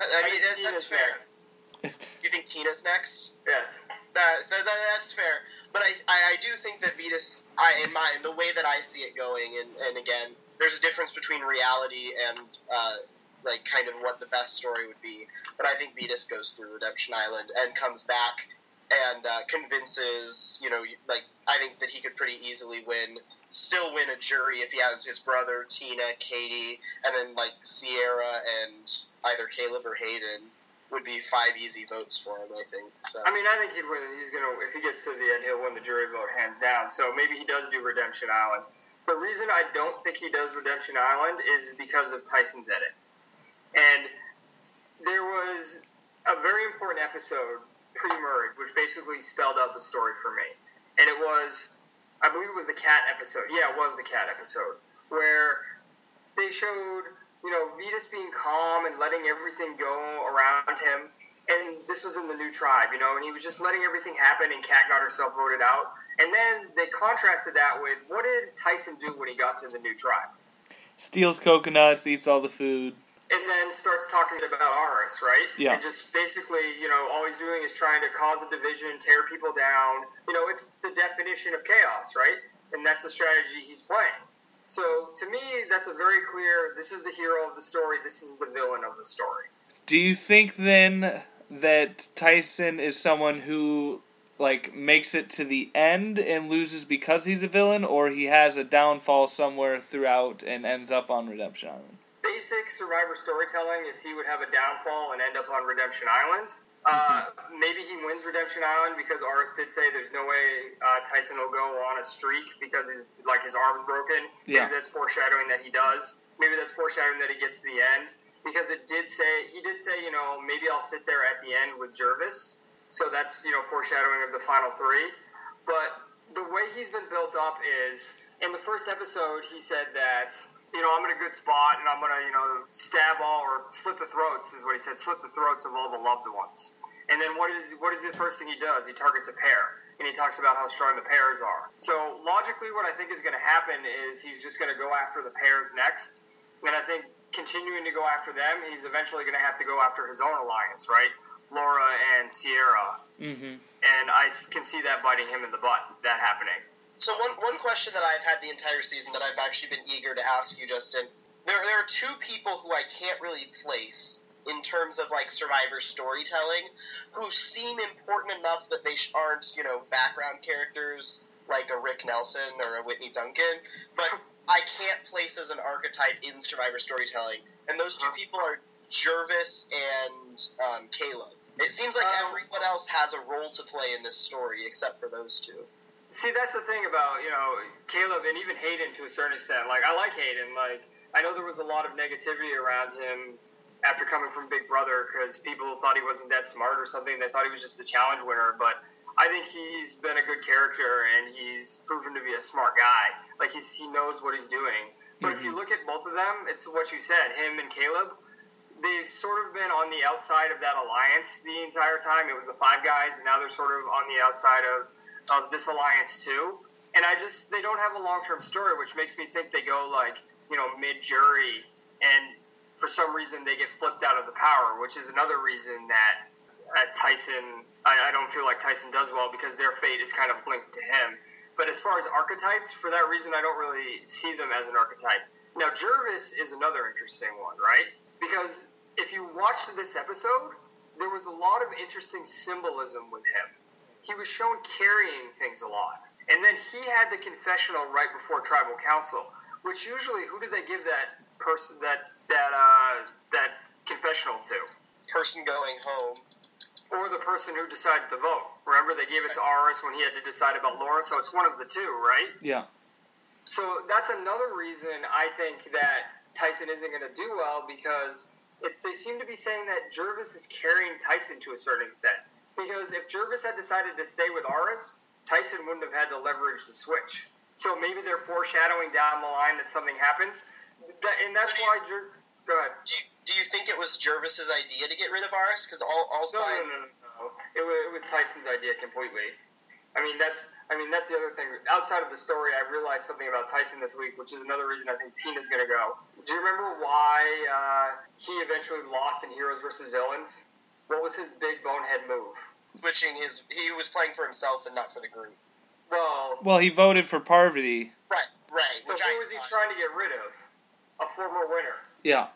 I, I mean think that, that's fair. next. You think Tina's next? Yes. That, that, that- that's fair, but I, I, I do think that Vytas, I in my the way that I see it going, and, and again, there's a difference between reality and uh, like kind of what the best story would be. But I think Vytas goes through Redemption Island and comes back and uh, convinces, you know, like I think that he could pretty easily win, still win a jury if he has his brother Tina, Katie, and then like Ciera and either Caleb or Hayden would be five easy votes for him. I think so. I mean, I think he'd win. He's gonna if he gets to the end, he'll win the jury vote hands down. So maybe he does do Redemption Island. The reason I don't think he does Redemption Island is because of Tyson's edit. And there was a very important episode pre-merge, which basically spelled out the story for me. And it was, I believe it was the cat episode. Yeah, it was the cat episode where they showed, you know, Vytas being calm and letting everything go around him. And this was in the new tribe, you know, and he was just letting everything happen, and Kat got herself voted out. And then they contrasted that with what did Tyson do when he got to the new tribe? Steals coconuts, eats all the food. and then starts talking about Aras, right? Yeah. And just basically, you know, all he's doing is trying to cause a division, tear people down. You know, it's the definition of chaos, right? And that's the strategy he's playing. So to me, that's a very clear. This is the hero of the story. This is the villain of the story. Do you think then that Tyson is someone who like makes it to the end and loses because he's a villain, or he has a downfall somewhere throughout and ends up on Redemption Island? Basic survivor storytelling is he would have a downfall and end up on Redemption Island. Uh, maybe he wins Redemption Island because Aras did say there's no way uh, Tyson will go on a streak because he's like his arm's broken. Yeah. Maybe that's foreshadowing that he does. Maybe that's foreshadowing that he gets to the end because it did say he did say you know maybe I'll sit there at the end with Gervase. So that's you know foreshadowing of the final three. But the way he's been built up is in the first episode he said that you know I'm in a good spot and I'm gonna you know stab all or slit the throats is what he said slit the throats of all the loved ones. And then what is what is the first thing he does? He targets a pair and he talks about how strong the pairs are. So logically, what I think is going to happen is he's just going to go after the pairs next, and I think continuing to go after them, he's eventually going to have to go after his own alliance, right? Laura and Ciera, Mm-hmm. and I can see that biting him in the butt. That happening. So one one question that I've had the entire season that I've actually been eager to ask you, Justin. There there are two people who I can't really place in terms of like survivor storytelling, who seem important enough that they aren't you know background characters like a Rick Nelson or a Whitney Duncan, but I can't place as an archetype in survivor storytelling. And those two people are Gervase and um, Caleb. It seems like Um, everyone else has a role to play in this story except for those two. See, that's the thing about you know Caleb and even Hayden to a certain extent. Like I like Hayden. Like I know there was a lot of negativity around him after coming from Big Brother because people thought he wasn't that smart or something. They thought he was just a challenge winner. But I think he's been a good character and he's proven to be a smart guy. Like he's he knows what he's doing. But if you mm-hmm. look at both of them, it's what you said. Him and Caleb, they've sort of been on the outside of that alliance the entire time. It was the five guys, and now they're sort of on the outside of, of this alliance too. And I just they don't have a long term story, which makes me think they go like you know mid jury, and for some reason they get flipped out of the power, which is another reason that uh, Tyson I, I don't feel like Tyson does well because their fate is kind of linked to him. But as far as archetypes, for that reason, I don't really see them as an archetype. Now, Gervase is another interesting one, right? Because if you watched this episode, there was a lot of interesting symbolism with him. He was shown carrying things a lot. And then he had the confessional right before tribal council, which usually, who did they give that person, that, that, uh, that confessional to? Person going home. Or the person who decided to vote. Remember, they gave it to Aras when he had to decide about Laura, so it's one of the two, right? Yeah. So that's another reason I think that Tyson isn't going to do well because if they seem to be saying that Gervase is carrying Tyson to a certain extent. Because if Gervase had decided to stay with Aras, Tyson wouldn't have had the leverage to switch. So maybe they're foreshadowing down the line that something happens, and that's why. Jer- Go ahead. Do you, do you think it was Gervase's idea to get rid of Aras? Because all all No, no, signs. no, no, no. It was, it was Tyson's idea completely. I mean, that's I mean that's the other thing. Outside of the story, I realized something about Tyson this week, which is another reason I think Tina's going to go. Do you remember why uh, he eventually lost in Heroes versus Villains? What was his big bonehead move? Switching his, he was playing for himself and not for the group. Well, Well, he voted for Parvati. Right, right. so which who I was he thought- trying to get rid of? A former winner. Yeah.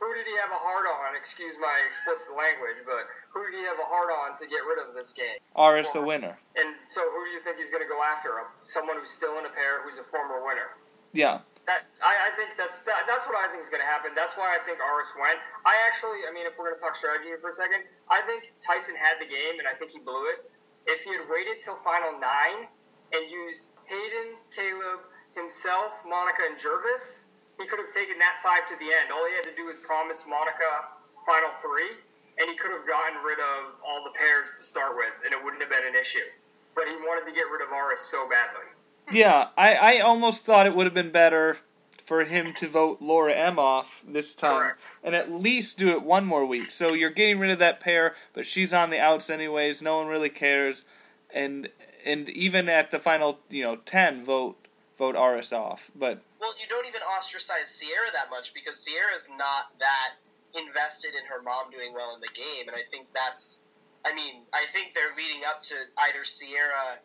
Who did he have a hard on? Excuse my explicit language, but who did he have a hard on to get rid of this game? Aras the winner. And so, who do you think he's going to go after? Someone who's still in a pair, who's a former winner. Yeah. That I, I think that's that, that's what I think is going to happen. That's why I think Aras went. I actually, I mean, if we're going to talk strategy here for a second, I think Tyson had the game, and I think he blew it. If he had waited till final nine and used Hayden, Caleb, himself, Monica, and Gervase, he could have taken that five to the end. All he had to do was promise Monica final three, and he could have gotten rid of all the pairs to start with, and it wouldn't have been an issue. But he wanted to get rid of Aras so badly. Yeah, I, I almost thought it would have been better for him to vote Laura M off this time Correct. and at least do it one more week. So you're getting rid of that pair, but she's on the outs anyways. No one really cares, and and even at the final, you know, ten vote vote Aras off. But Well, you don't even ostracize Ciera that much because Ciera's not that invested in her mom doing well in the game, and I think that's. I mean, I think they're leading up to either Ciera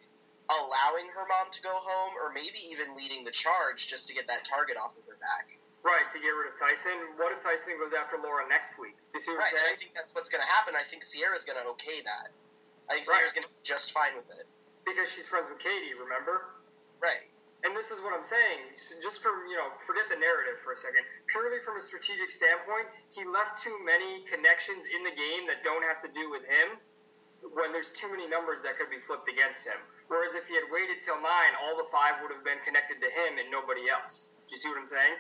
allowing her mom to go home, or maybe even leading the charge just to get that target off of her back. Right, to get rid of Tyson. What if Tyson goes after Laura next week? You see what Right, I think that's what's going to happen. I think Ciera's going to okay that. I think Right. Ciera's going to be just fine with it. Because she's friends with Katie, remember? Right. And this is what I'm saying. Just from, you know, forget the narrative for a second. Purely from a strategic standpoint, he left too many connections in the game that don't have to do with him when there's too many numbers that could be flipped against him. Whereas if he had waited till nine, all the five would have been connected to him and nobody else. Do you see what I'm saying?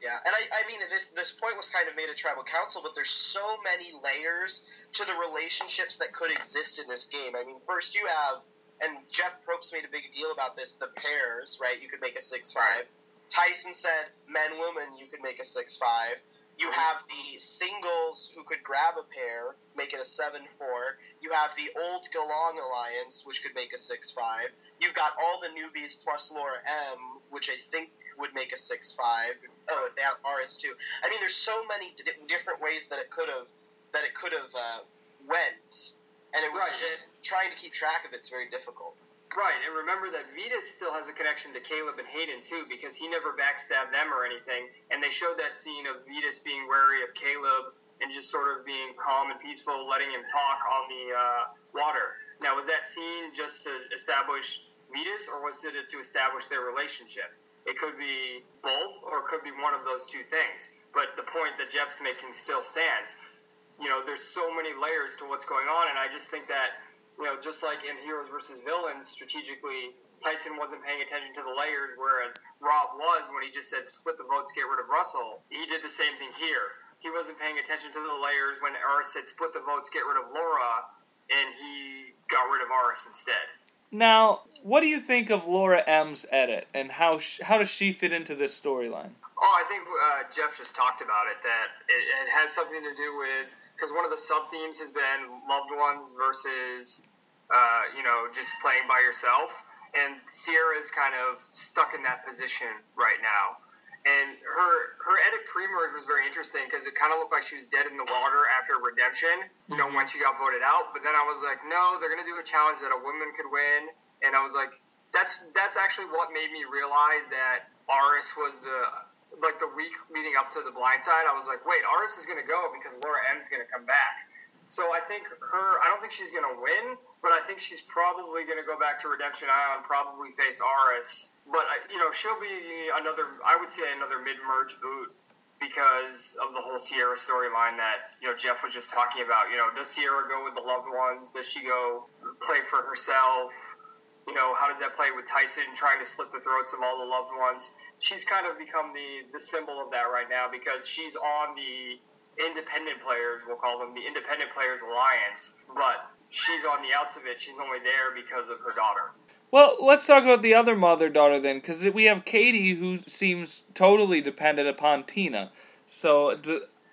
Yeah, and I, I mean, this this point was kind of made at tribal council, but there's so many layers to the relationships that could exist in this game. I mean, first you have, and Jeff Probst made a big deal about this, the pairs, right? You could make a six five. Tyson said men women. you could make a six five. You have the singles who could grab a pair, make it a seven four. You have the old Galang alliance, which could make a six five. You've got all the newbies plus Laura M, which I think would make a six five. Oh, if they have RS two. I mean, there's so many di- different ways that it could have that it could have uh, went, and it was Right, just trying to keep track of it's very difficult. Right, and remember that Vytas still has a connection to Caleb and Hayden too, because he never backstabbed them or anything. And they showed that scene of Vytas being wary of Caleb and just sort of being calm and peaceful, letting him talk on the uh, water. Now, was that scene just to establish Vytas, or was it to establish their relationship? It could be both, or it could be one of those two things. But the point that Jeff's making still stands. You know, there's so many layers to what's going on, and I just think that you know, just like in Heroes versus Villains, strategically, Tyson wasn't paying attention to the layers, whereas Rob was when he just said split the votes, get rid of Russell. He did the same thing here. He wasn't paying attention to the layers when Aras said split the votes, get rid of Laura, and he got rid of Aras instead. now, what do you think of Laura M's edit, and how sh- how does she fit into this storyline? Oh, I think uh, Jeff just talked about it. That it, it has something to do with because one of the sub themes has been loved ones versus, uh, you know, just playing by yourself. And Ciera's kind of stuck in that position right now. and her her edit pre-merge was very interesting because it kind of looked like she was dead in the water after redemption. You know, when she got voted out. But then I was like, no, they're gonna do a challenge that a woman could win, and I was like, that's that's actually what made me realize that Aras was the like the week leading up to the blind side. I was like, wait, Aras is gonna go because Laura M's gonna come back. So I think her. I don't think she's gonna win, but I think she's probably gonna go back to Redemption Island, probably face Aras but uh, you know she'll be another. I would say another mid-merge boot because of the whole Ciera storyline that you know Jeff was just talking about. You know, does Ciera go with the loved ones? Does she go play for herself? You know, how does that play with Tyson trying to slit the throats of all the loved ones? She's kind of become the the symbol of that right now because she's on the independent players. We'll call them the independent players alliance, but she's on the outs of it. She's only there because of her daughter. Well, let's talk about the other mother daughter then, because we have Katie who seems totally dependent upon Tina. So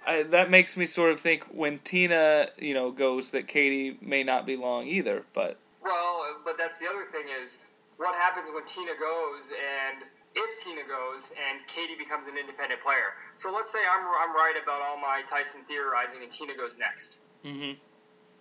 I, that makes me sort of think when Tina, you know, goes that Katie may not be long either. But well, but that's the other thing is what happens when Tina goes and if Tina goes and Katie becomes an independent player. So let's say I'm I'm right about all my Tyson theorizing and Tina goes next. Mm-hmm.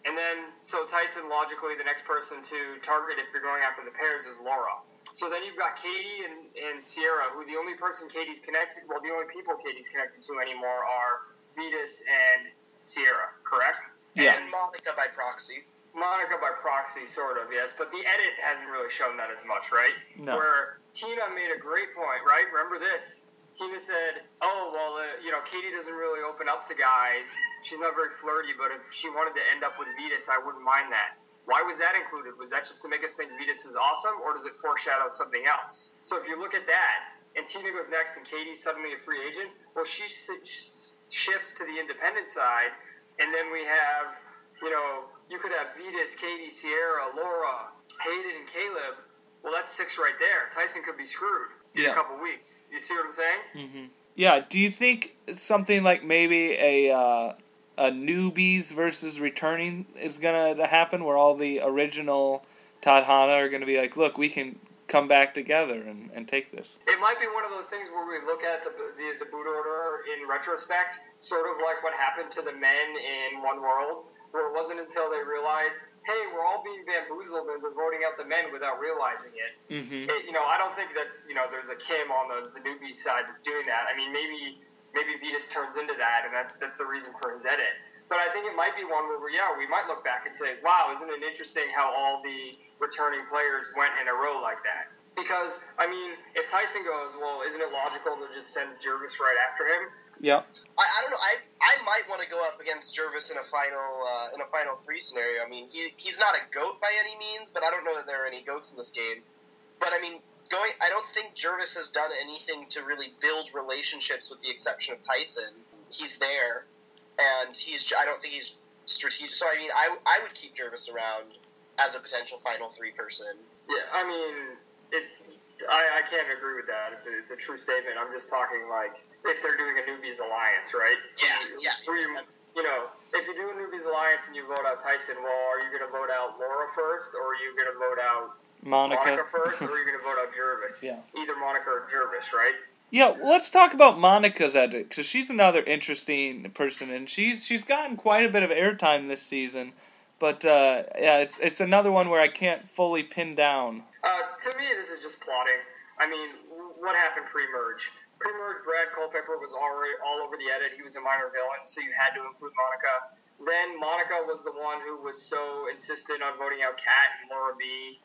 And then, so Tyson, logically, the next person to target if you're going after the pairs is Laura. So then you've got Katie and, and Ciera, who the only person Katie's connected, well, the only people Katie's connected to anymore are Vytas and Ciera, correct? Yeah. And Monica by proxy. Monica by proxy, sort of, yes. But the edit hasn't really shown that as much, right? No. Where Tina made a great point, right? Remember this? Tina said, "Oh well, uh, you know, Katie doesn't really open up to guys. She's not very flirty, but if she wanted to end up with Vytas, I wouldn't mind that." Why was that included? Was that just to make us think Vytas is awesome, or does it foreshadow something else? So if you look at that, and Tina goes next, and Katie's suddenly a free agent, well, she shifts to the independent side, and then we have, you know, you could have Vytas, Katie, Ciera, Laura, Hayden, and Caleb. Well, that's six right there. Tyson could be screwed in Yeah. a couple weeks. You see what I'm saying? Mm-hmm. Yeah. Do you think something like maybe a uh, a newbies versus returning is gonna happen, where all the original Tadhana are gonna be like, look, we can come back together and, and take this. It might be one of those things where we look at the, the the boot order in retrospect, sort of like what happened to the men in One World, where it wasn't until they realized, hey, we're all being bamboozled and we're voting out the men without realizing it. Mm-hmm. it you know, I don't think that's you know, there's a Kim on the, the newbie side that's doing that. I mean, maybe maybe Vytas turns into that, and that, that's the reason for his edit. But I think it might be one where, we, yeah, we might look back and say, wow, isn't it interesting how all the returning players went in a row like that? Because, I mean, if Tyson goes, well, isn't it logical to just send Gervase right after him? Yeah. I, I don't know. I I might want to go up against Gervase in a final uh, in a final three scenario. I mean, he he's not a goat by any means, but I don't know that there are any goats in this game. But I mean, going. I don't think Gervase has done anything to really build relationships, with the exception of Tyson. He's there, and he's. I don't think he's strategic. So I mean, I I would keep Gervase around as a potential final three person. Yeah, I mean, it. I, I can't agree with that. It's a, it's a true statement. I'm just talking like if they're doing a newbies alliance, right? Yeah, yeah. You, you know, if you do a newbies alliance and you vote out Tyson, well, are you going to vote out Laura first, or are you going to vote out Monica. Monica first, or are you going to vote out Gervase? Yeah. Either Monica or Gervase, right? Yeah, well, let's talk about Monica's edit because she's another interesting person, and she's she's gotten quite a bit of airtime this season. But uh, yeah, it's it's another one where I can't fully pin down. Uh, to me, this is just plotting. I mean, what happened pre-merge? Pre-merge, Brad Culpepper was already all over the edit. He was a minor villain, so you had to include Monica. Then Monica was the one who was so insistent on voting out Kat and Laura B.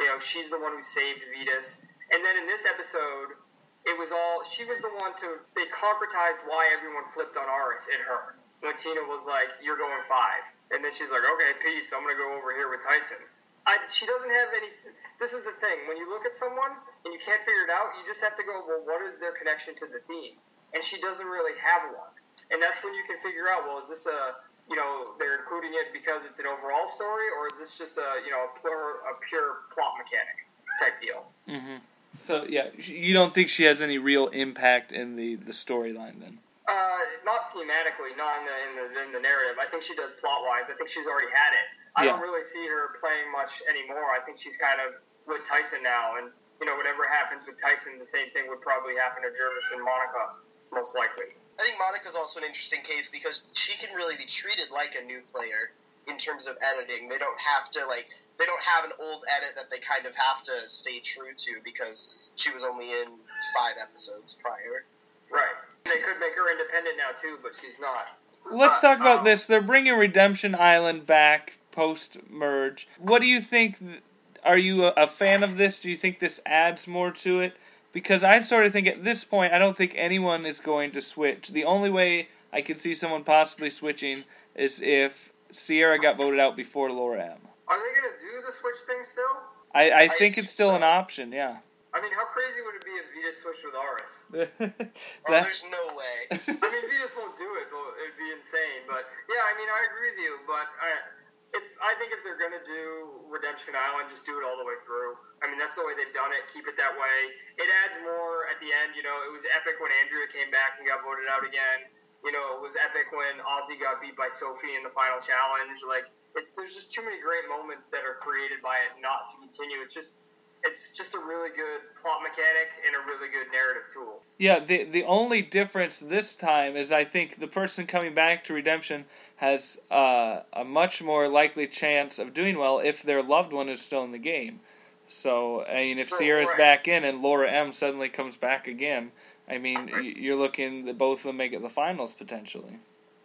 You know, she's the one who saved Vytas. And then in this episode, it was all she was the one to they concretized why everyone flipped on Aras and her. When Tina was like, "You're going five. and then she's like, "Okay, peace. I'm gonna go over here with Tyson." I, she doesn't have any. This is the thing. When you look at someone and you can't figure it out, you just have to go, well, what is their connection to the theme? And she doesn't really have one. And that's when you can figure out, well, is this a, you know, they're including it because it's an overall story, or is this just a, you know, a pure, a pure plot mechanic type deal? Mm-hmm. So yeah, you don't think she has any real impact in the the storyline then? Uh, not thematically, not in the, in the in the narrative. I think she does plot wise. I think she's already had it. I Yeah. don't really see her playing much anymore. I think she's kind of with Tyson now, and you know, whatever happens with Tyson, the same thing would probably happen to Gervase and Monica, most likely. I think Monica's also an interesting case because she can really be treated like a new player in terms of editing. They don't have to like they don't have an old edit that they kind of have to stay true to because she was only in five episodes prior. They could make her independent now too, but she's not. Let's talk about um, this. They're bringing Redemption Island back post merge. What do you think? Are you a, fan of this? Do you think this adds more to it? Because I sort of think at this point, I don't think anyone is going to switch. The only way I could see someone possibly switching is if Ciera got voted out before Laura M. Are they gonna do the switch thing still? I, I I think it's still assume an option, yeah. I mean, how crazy would it be if Vytas switched with Aras? Oh, there's no way. I mean, Vytas won't do it. But it'd be insane. But yeah, I mean, I agree with you. But I, if I think if they're gonna do Redemption Island, just do it all the way through. I mean, that's the way they've done it. Keep it that way. It adds more at the end. You know, it was epic when Andrea came back and got voted out again. You know, it was epic when Ozzy got beat by Sophie in the final challenge. Like, it's there's just too many great moments that are created by it not to continue. It's just it's just a really good plot mechanic and a really good narrative tool. Yeah, the the only difference this time is I think the person coming back to redemption has uh, a much more likely chance of doing well if their loved one is still in the game. So I mean, if Right, Ciera's right. back in and Laura M suddenly comes back again, I mean, y- you're looking that both of them make it the finals potentially.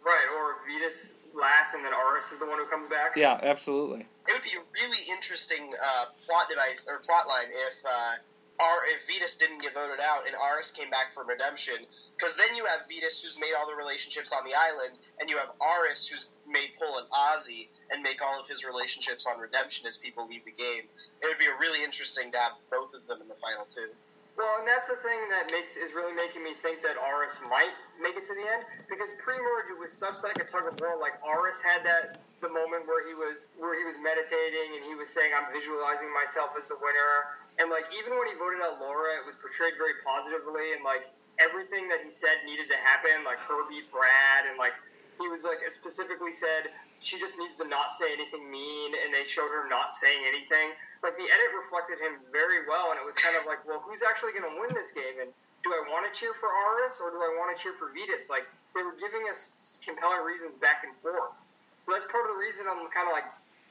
Right, or Vytas last and then Aras is the one who comes back. Yeah, absolutely. It would be a really interesting uh, plot device or plot line if uh, R if Vytas didn't get voted out and Aras came back from redemption. Because then you have Vytas who's made all the relationships on the island, and you have Aras who's made pull an Ozzy and make all of his relationships on redemption as people leave the game. It would be a really interesting to have both of them in the final two. Well, and that's the thing that makes is really making me think that Aras might make it to the end because pre-merge it was such like a tug of war. Like Aras had that the moment where he was where he was meditating and he was saying, "I'm visualizing myself as the winner." And like even when he voted out Laura, it was portrayed very positively and like everything that he said needed to happen. Like her beat Brad and like he was like specifically said she just needs to not say anything mean, and they showed her not saying anything. Like the edit reflected him very well, and it was kind of like, well, who's actually going to win this game? And do I want to cheer for Aras or do I want to cheer for Vytas? Like they were giving us compelling reasons back and forth. So that's part of the reason I'm kind of like,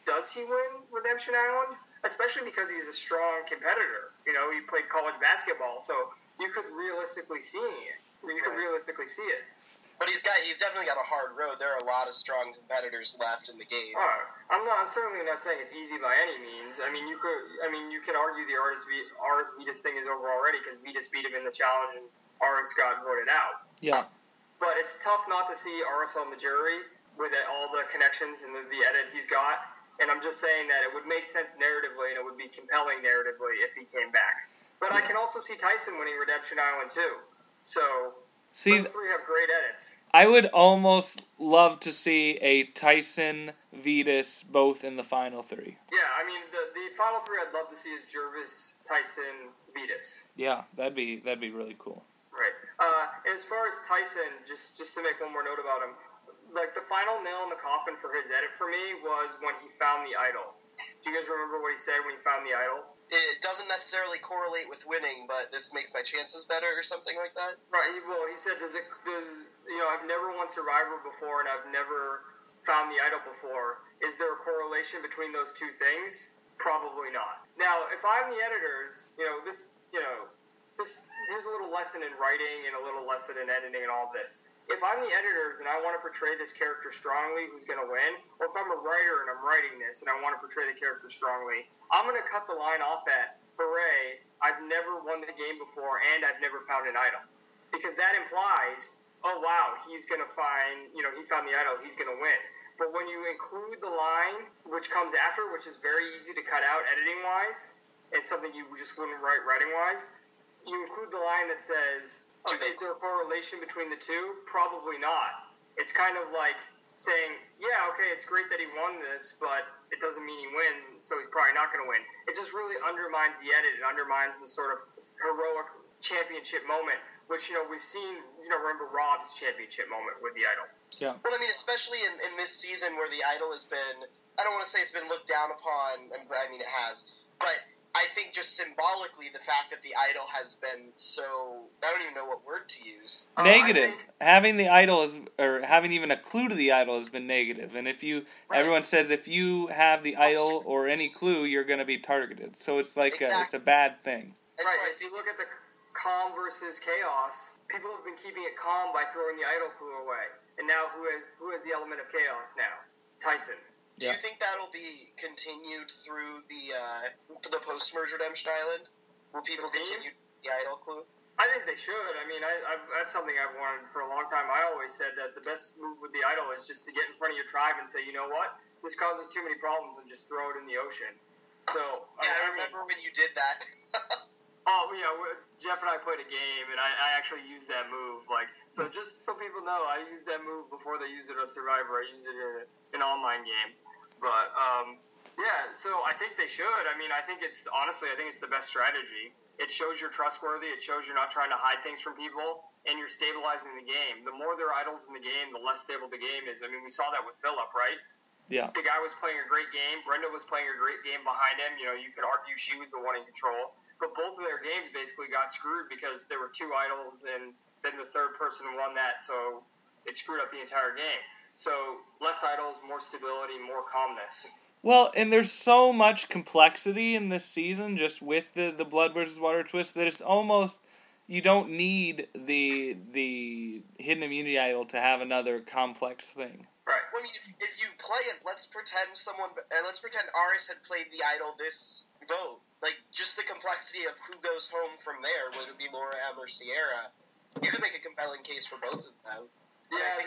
does he win Redemption Island? Especially because he's a strong competitor. You know, he played college basketball, so you could realistically see it. You could realistically see it. But he's got he's definitely got a hard road. There are a lot of strong competitors left in the game. Uh, I'm not. I'm certainly not saying it's easy by any means. I mean, you could. I mean, you can argue the Aras v, Aras Vytas thing is over already because Vytas beat him in the challenge and Aras got voted out. Yeah. But it's tough not to see Aras on the jury with it, all the connections and the, the edit he's got. And I'm just saying that it would make sense narratively and it would be compelling narratively if he came back. But I can also see Tyson winning Redemption Island too. So See, those three have great edits. I would almost love to see a Tyson Vytas both in the final three. Yeah, I mean the the final three I'd love to see is Gervase, Tyson, Vytas. Yeah, that'd be that'd be really cool. Right. Uh, as far as Tyson, just just to make one more note about him, like the final nail in the coffin for his edit for me was when he found the idol. Do you guys remember what he said when he found the idol? It doesn't necessarily correlate with winning, but this makes my chances better or something like that. Right. Well, he said, "Does it? Does you know? I've never won Survivor before, and I've never found the idol before. Is there a correlation between those two things? Probably not. Now, if I'm the editors, you know this. You know, this. Here's a little lesson in writing and a little lesson in editing and all this. If I'm the editors and I want to portray this character strongly, who's going to win? Or if I'm a writer and I'm writing this and I want to portray the character strongly, I'm going to cut the line off at, hooray, I've never won the game before and I've never found an idol. Because that implies, oh wow, he's going to find, you know, he found the idol, he's going to win. But when you include the line, which comes after, which is very easy to cut out editing wise, and something you just wouldn't write writing wise, you include the line that says, okay, they- is there a correlation between the two? Probably not. It's kind of like saying, yeah, okay, it's great that he won this, but it doesn't mean he wins, so he's probably not going to win. It just really undermines the edit. It undermines the sort of heroic championship moment, which, you know, we've seen, you know, remember Rob's championship moment with the idol. Yeah. Well, I mean, especially in, in this season where the idol has been, I don't want to say it's been looked down upon, I mean, it has, but I I think just symbolically, the fact that the idol has been so I don't even know what word to use. Uh, I negative. think- Having the idol is, or having even a clue to the idol has been negative. And if you, Right. everyone says if you have the idol or any clue, you're going to be targeted. So it's like a, it's a bad thing. And right. so If you look at the calm versus chaos, people have been keeping it calm by throwing the idol clue away, and now who has who has the element of chaos now? Tyson. Do Yeah. you think that'll be continued through the uh, the post merge redemption island? Will people Mhm. continue the idol clue? I think they should. I mean, I, I've, that's something I've wanted for a long time. I always said that the best move with the idol is just to get in front of your tribe and say, you know what, this causes too many problems, and just throw it in the ocean. So Yeah, I mean- remember when you did that. Oh yeah, Jeff and I played a game, and I, I actually used that move. Like, so just so people know, I used that move before they used it on Survivor. I used it in an online game. But um, yeah, so I think they should. I mean, I think it's honestly, I think it's the best strategy. It shows you're trustworthy. It shows you're not trying to hide things from people, and you're stabilizing the game. The more there are idols in the game, the less stable the game is. I mean, we saw that with Philip, right? Yeah. the guy was playing a great game. Brenda was playing a great game behind him. You know, you could argue she was the one in control. But both of their games basically got screwed because there were two idols, and then the third person won that, so it screwed up the entire game. So less idols, more stability, more calmness. Well, and there's so much complexity in this season just with the, the blood versus water twist that it's almost you don't need the the hidden immunity idol to have another complex thing. Right. I mean, if, if you play it, let's pretend someone, uh, let's pretend Aras had played the idol this vote. Like, just the complexity of who goes home from there. Would it be Laura M or Ciera? You could make a compelling case for both of them. Yeah,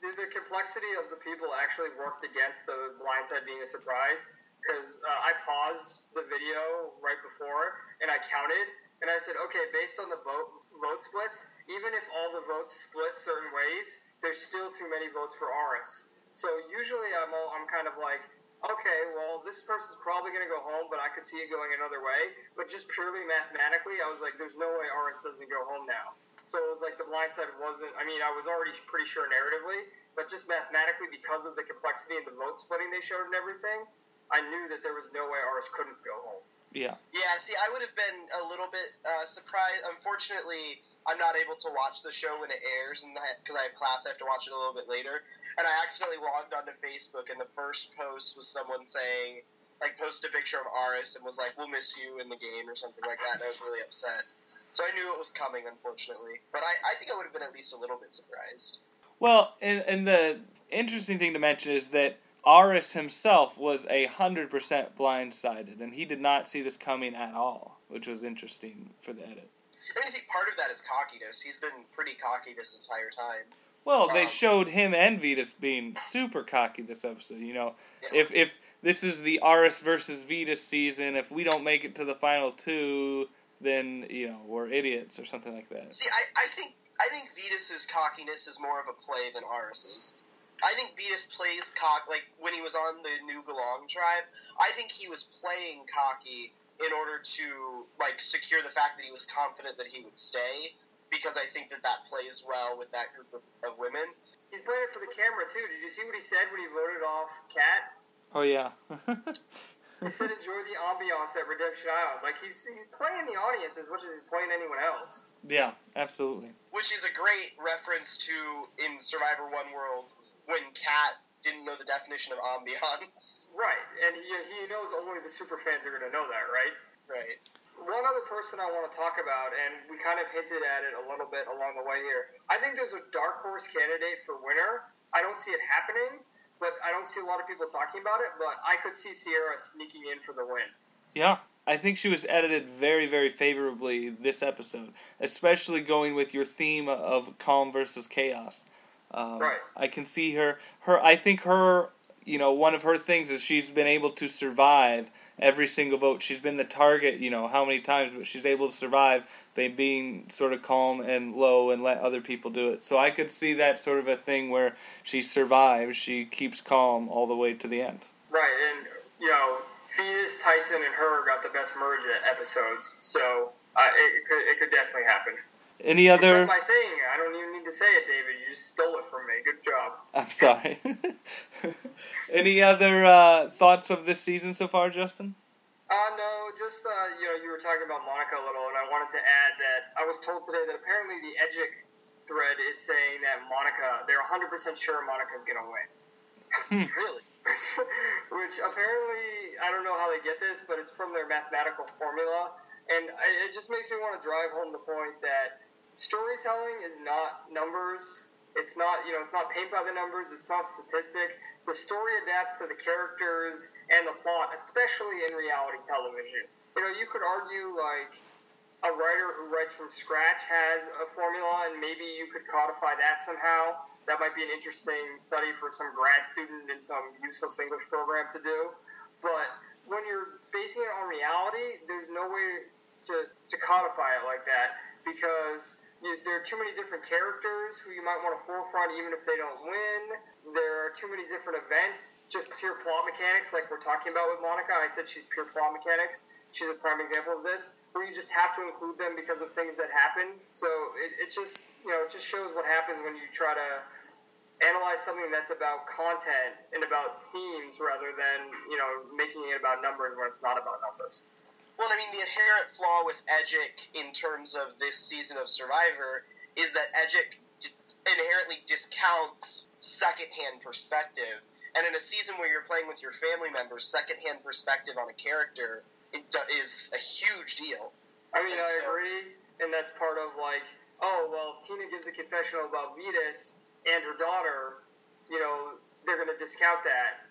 the, the, complexity of the people actually worked against the blindside being a surprise because uh, I paused the video right before and I counted and I said, okay, based on the vote vote splits, even if all the votes split certain ways, there's still too many votes for Aras. So usually I'm all, I'm kind of like, okay, well this person's probably going to go home, but I could see it going another way. But just purely mathematically, I was like, there's no way Aras doesn't go home now. So it was like the blind side wasn't. I mean, I was already pretty sure narratively, but just mathematically, because of the complexity and the vote splitting they showed and everything, I knew that there was no way Aras couldn't go home. Yeah. Yeah, see, I would have been a little bit uh, surprised. Unfortunately, I'm not able to watch the show when it airs, and because I have class, I have to watch it a little bit later. And I accidentally logged onto Facebook, and the first post was someone saying, like, posted a picture of Aras and was like, "We'll miss you in the game" or something like that. And I was really upset. So I knew it was coming, unfortunately. But I, I think I would have been at least a little bit surprised. Well, and, and the interesting thing to mention is that Aras himself was a hundred percent blindsided, and he did not see this coming at all, which was interesting for the edit. I mean, I think part of that is cockiness. He's been pretty cocky this entire time. Well, they Um, showed him and Vytas being super cocky this episode. You know, Yeah. if if this is the Aras versus Vytas season, if we don't make it to the final two, then you know we're idiots or something like that. See, I, I think I think Vytas's cockiness is more of a play than Aras's. I think Vytas plays cock like when he was on the New Galang tribe. I think he was playing cocky in order to like secure the fact that he was confident that he would stay because I think that that plays well with that group of, of women. He's playing it for the camera too. Did you see what he said when he voted off Kat? Oh yeah. He said enjoy the ambiance at Redemption Island. Like he's he's playing the audience as much as he's playing anyone else. yeah, absolutely. Which is a great reference to in Survivor One World when Kat didn't know the definition of ambiance. Right, and he, he knows only the super fans are going to know that, right? Right. One other person I want to talk about, and we kind of hinted at it a little bit along the way here. I think there's a dark horse candidate for winner. I don't see it happening, but I don't see a lot of people talking about it. But I could see Ciera sneaking in for the win. Yeah, I think she was edited very, very favorably this episode, especially going with your theme of calm versus chaos. Um, Right. I can see her. Her. I think her. You know, one of her things is she's been able to survive every single vote. She's been the target. You know how many times, but she's able to survive by being sort of calm and low and let other people do it. So I could see that sort of a thing where she survives. She keeps calm all the way to the end. Right, and you know, Phoenix, Tyson, and her got the best merge episodes, so uh, it, it could it could definitely happen. Any It's other? not my thing. I don't even need to say it, David. You just stole it from me. Good job. I'm sorry. Any other uh, thoughts of this season so far, Justin? Uh, no, just, uh, you know, you were talking about Monica a little, and I wanted to add that I was told today that apparently the Edgic thread is saying that Monica, they're 100% sure Monica's going to win. Really? Which apparently, I don't know how they get this, but it's from their mathematical formula. And I, it just makes me want to drive home the point that storytelling is not numbers. It's not, you know, it's not paint by the numbers. It's not statistic. The story adapts to the characters and the plot, especially in reality television. You know, you could argue like a writer who writes from scratch has a formula, and maybe you could codify that somehow. That might be an interesting study for some grad student in some useless English program to do. But when you're basing it on reality, there's no way to, to codify it like that because you, there are too many different characters who you might want to forefront even if they don't win. There are too many different events, just pure plot mechanics, like we're talking about with Monica. I said she's pure plot mechanics. She's a prime example of this, where you just have to include them because of things that happen. So it, it just, you know, it just shows what happens when you try to analyze something that's about content and about themes rather than, you know, making it about numbers when it's not about numbers. Well, I mean, the inherent flaw with Edgic in terms of this season of Survivor is that Edgic d- inherently discounts secondhand perspective. And in a season where you're playing with your family members, secondhand perspective on a character is a huge deal. I mean, And I so- agree, and that's part of like, oh well, Tina gives a confessional about Vytas and her daughter. You know, they're going to discount that,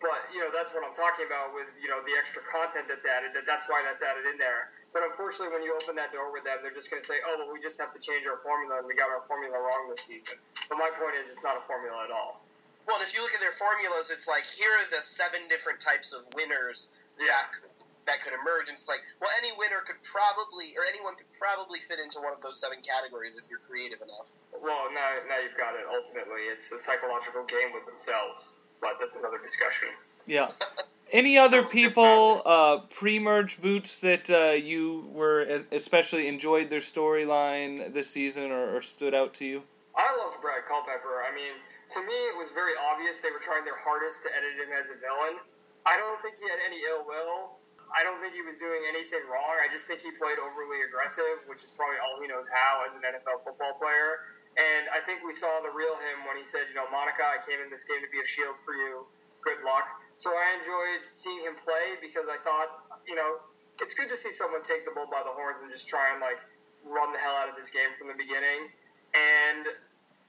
but you know that's what I'm talking about with you know the extra content that's added. That that's why that's added in there. But unfortunately, when you open that door with them, they're just going to say, oh well, we just have to change our formula, and we got our formula wrong this season. But my point is, it's not a formula at all. Well, and if you look at their formulas, it's like here are the seven different types of winners that could, that could emerge, and it's like, well, any winner could probably, or anyone could probably fit into one of those seven categories if you're creative enough. Well, now now you've got it. Ultimately, it's a psychological game with themselves. But that's another discussion. Yeah. Any other people uh, pre-merge boots that uh, you were especially enjoyed their storyline this season or, or stood out to you? I loved Brad Culpepper. I mean, to me, it was very obvious they were trying their hardest to edit him as a villain. I don't think he had any ill will. I don't think he was doing anything wrong. I just think he played overly aggressive, which is probably all he knows how as an NFL football player. And I think we saw the real him when he said, you know, Monica, I came in this game to be a shield for you. Good luck. So I enjoyed seeing him play because I thought, you know, it's good to see someone take the bull by the horns and just try and like run the hell out of this game from the beginning. And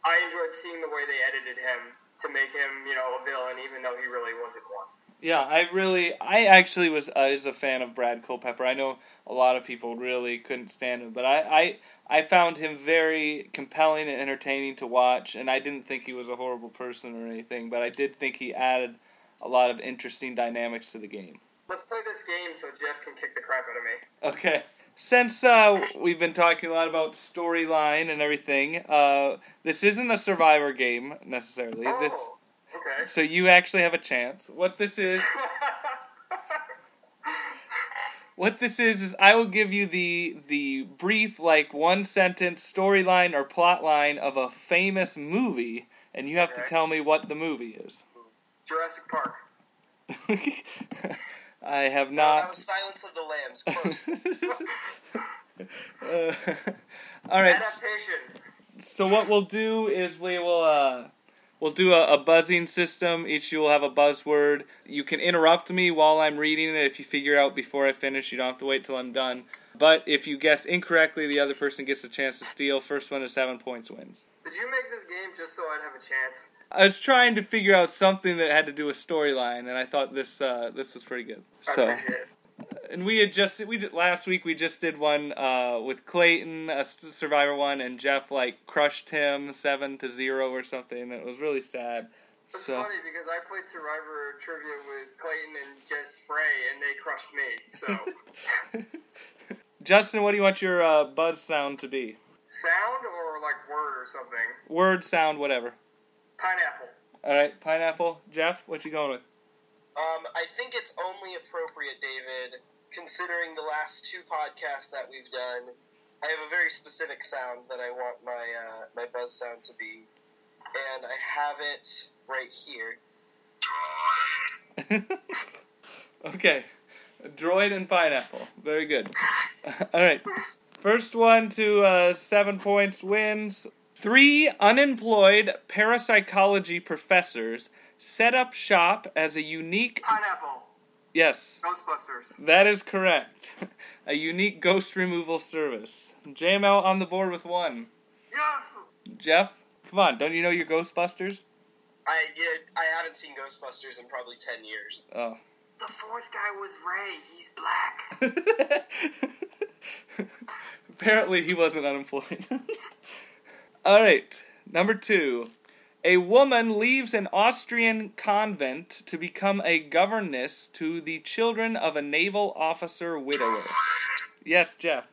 I enjoyed seeing the way they edited him to make him, you know, a villain, even though he really wasn't one. Yeah, I really, I actually was uh, is a fan of Brad Culpepper. I know a lot of people really couldn't stand him, but I, I, I found him very compelling and entertaining to watch, and I didn't think he was a horrible person or anything, but I did think he added a lot of interesting dynamics to the game. Let's play this game so Jeff can kick the crap out of me. Okay. Since uh, we've been talking a lot about storyline and everything, uh, this isn't a survivor game necessarily. Oh, This, okay. so you actually have a chance. What this is, what this is, is I will give you the the brief, like one sentence storyline or plot line of a famous movie, and you have to tell me what the movie is. Jurassic Park. I have No, that not. was Silence of the Lambs. Close. uh, all right. Adaptation. So what we'll do is we will uh, we'll do a, a buzzing system. Each of you will have a buzzword. You can interrupt me while I'm reading it if you figure out before I finish. You don't have to wait till I'm done. But if you guess incorrectly, the other person gets a chance to steal. First one to seven points wins. Did you make this game just so I'd have a chance? I was trying to figure out something that had to do with storyline, and I thought this uh, this was pretty good. I So. And we had just we did last week we just did one uh, with Clayton, a Survivor one, and Jeff like crushed him seven to zero or something. It was really sad. It's So funny because I played Survivor trivia with Clayton and Jess Frey, and they crushed me. So, Justin, what do you want your uh, buzz sound to be? sound or like word or something? Word, sound, whatever. Pineapple. All right, pineapple. Jeff, what you going with? Um, I think it's only appropriate, David, considering the last two podcasts that we've done. I have a very specific sound that I want my uh, my buzz sound to be, and I have it right here. okay, Droid and pineapple. Very good. All right. First one to uh, seven points wins. Three unemployed parapsychology professors set up shop as a unique. Pineapple. Yes, Ghostbusters. that is correct. a unique ghost removal service. JML on the board with one. Yes. Jeff, come on, don't you know your Ghostbusters? I yeah, I haven't seen Ghostbusters in probably ten years. Oh. The fourth guy was Ray. He's black. Apparently, he wasn't unemployed. All right, number two. A woman leaves an Austrian convent to become a governess to the children of a naval officer widower. Yes, Jeff.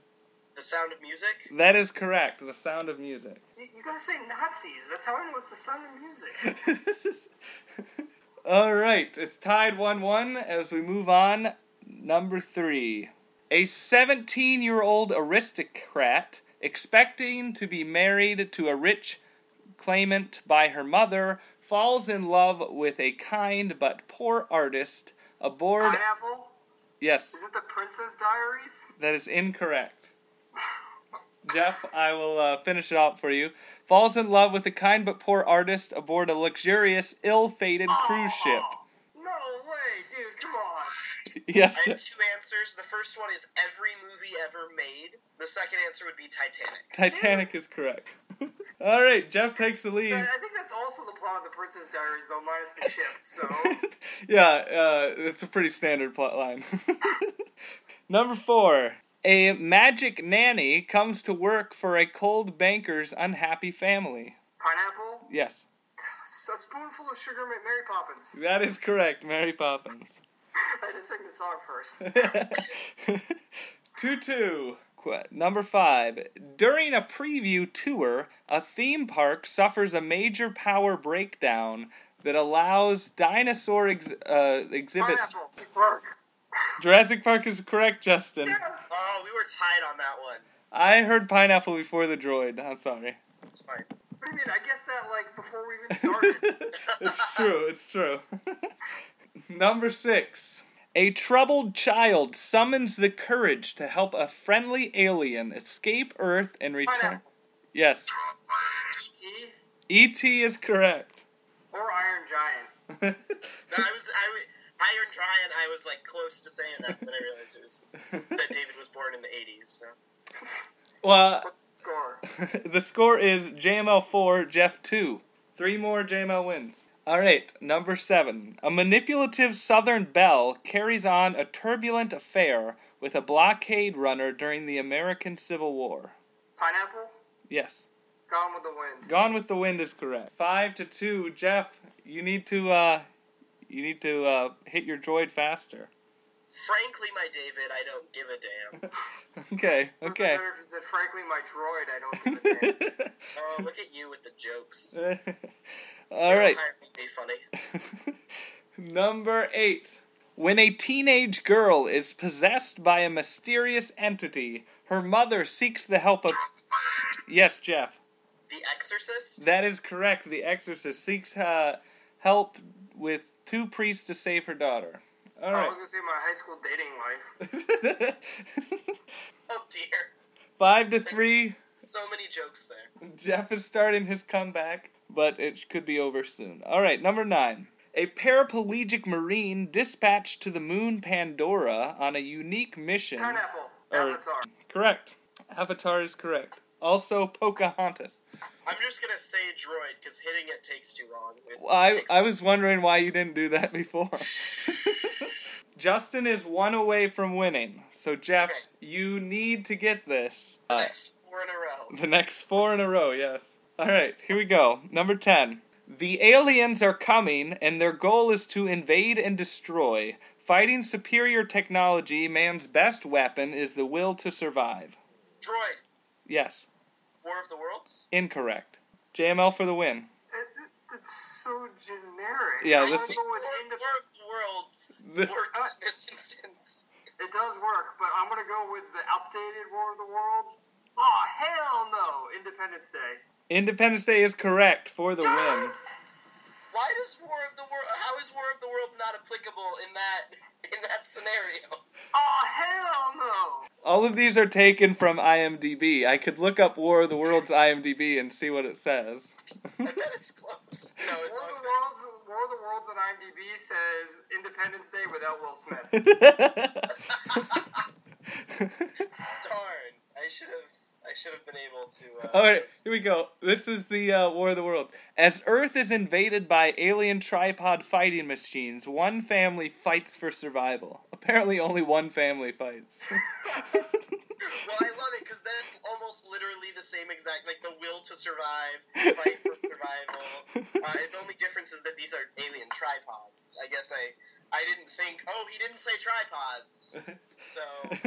The Sound of Music. That is correct. The sound of music. You gotta say Nazis. That's how I know it's the sound of music. All right, it's tied 1 1 as we move on. Number three. A 17 year old aristocrat expecting to be married to a rich claimant by her mother falls in love with a kind but poor artist aboard. Pineapple. Yes, Is it the Princess Diaries? that is incorrect. Jeff, I will uh, finish it out for you. Falls in love with a kind but poor artist aboard a luxurious, ill fated cruise ship. No way, dude. Come on. Yes. I have two answers. The first one is every movie ever made. The second answer would be Titanic. Titanic is correct. All right, Jeff takes the lead. I think that's also the plot of the Princess Diaries, though minus the ship. So yeah, uh, it's a pretty standard plot line. Number four. A magic nanny comes to work for a cold banker's unhappy family. pineapple. Yes, A spoonful of sugar, Ma- Mary Poppins. that is correct, Mary Poppins. I had to sing the song first. 2 2. Qu- Number 5. During a preview tour, a theme park suffers a major power breakdown that allows dinosaur ex- uh, exhibits. Pineapple. Park. Jurassic Park is correct, Justin. Yes. Oh, we were tied on that one. I heard pineapple before the droid. I'm sorry. It's fine. What do you mean? I guess that like before we even started. it's true. It's true. Number six. A troubled child summons the courage to help a friendly alien escape Earth and return. Yes. E. E.T. is correct. Or Iron Giant. No, I was I Iron Giant. I was like close to saying that, but I realized it was that David was born in the '80s. So well, What's the score? the score is JML 4, Jeff 2. Three more JML wins. All right, number seven. A manipulative Southern belle carries on a turbulent affair with a blockade runner during the American Civil War. Pineapple. Yes. Gone with the Wind. Gone with the Wind is correct. Five to two. Jeff, you need to uh, you need to uh, hit your droid faster. Frankly, my David, I don't give a damn. okay. Okay. Better if you said, frankly, my droid, I don't give a damn. Oh, look at you with the jokes. All right. Hire me to be funny. Number eight. When a teenage girl is possessed by a mysterious entity, her mother seeks the help of. Yes, Jeff. The Exorcist. That is correct. The exorcist seeks uh, help with two priests to save her daughter. All I was gonna say my high school dating life. Oh dear, Five to three. so many jokes there. Jeff is starting his comeback, but it could be over soon. All right, number nine. A paraplegic marine dispatched to the moon Pandora on a unique mission. Pineapple. Or- Avatar. Correct. Avatar is correct. Also, Pocahontas. I'm just gonna say droid because hitting it takes too long. It Well, I, I was wondering why you didn't do that before. Justin is one away from winning. So, Jeff, Okay. you need to get this. the Uh, next four in a row. The next four in a row, yes. All right, here we go. Number 10. The aliens are coming, and their goal is to invade and destroy. Fighting superior technology, man's best weapon is the will to survive. Droid. Yes, War of the Worlds. incorrect. JML for the win. It, it, it's so generic. Yeah, this- wanna I go think with War, of the Worlds The- works in this instance. It does work, but I'm gonna go with the updated War of the Worlds. Oh hell no! Independence Day. Independence Day is correct for the win. Why does War of the World? How is War of the Worlds not applicable in that in that scenario? Oh hell no! All of these are taken from IMDb. I could look up War of the Worlds IMDb and see what it says. I bet it's close. No, it's War of the Worlds, War of the Worlds on IMDb says Independence Day without Will Smith. Darn! I should have. I should have been able to. Uh, All right, here we go. This is the uh, War of the Worlds. As Earth is invaded by alien tripod fighting machines, one family fights for survival. Apparently, only one family fights. Well, I love it because then it's almost literally the same exact, like the will to survive, fight for survival. Uh, the only difference is that these are alien tripods. I guess I, I didn't think. Oh, he didn't say tripods. So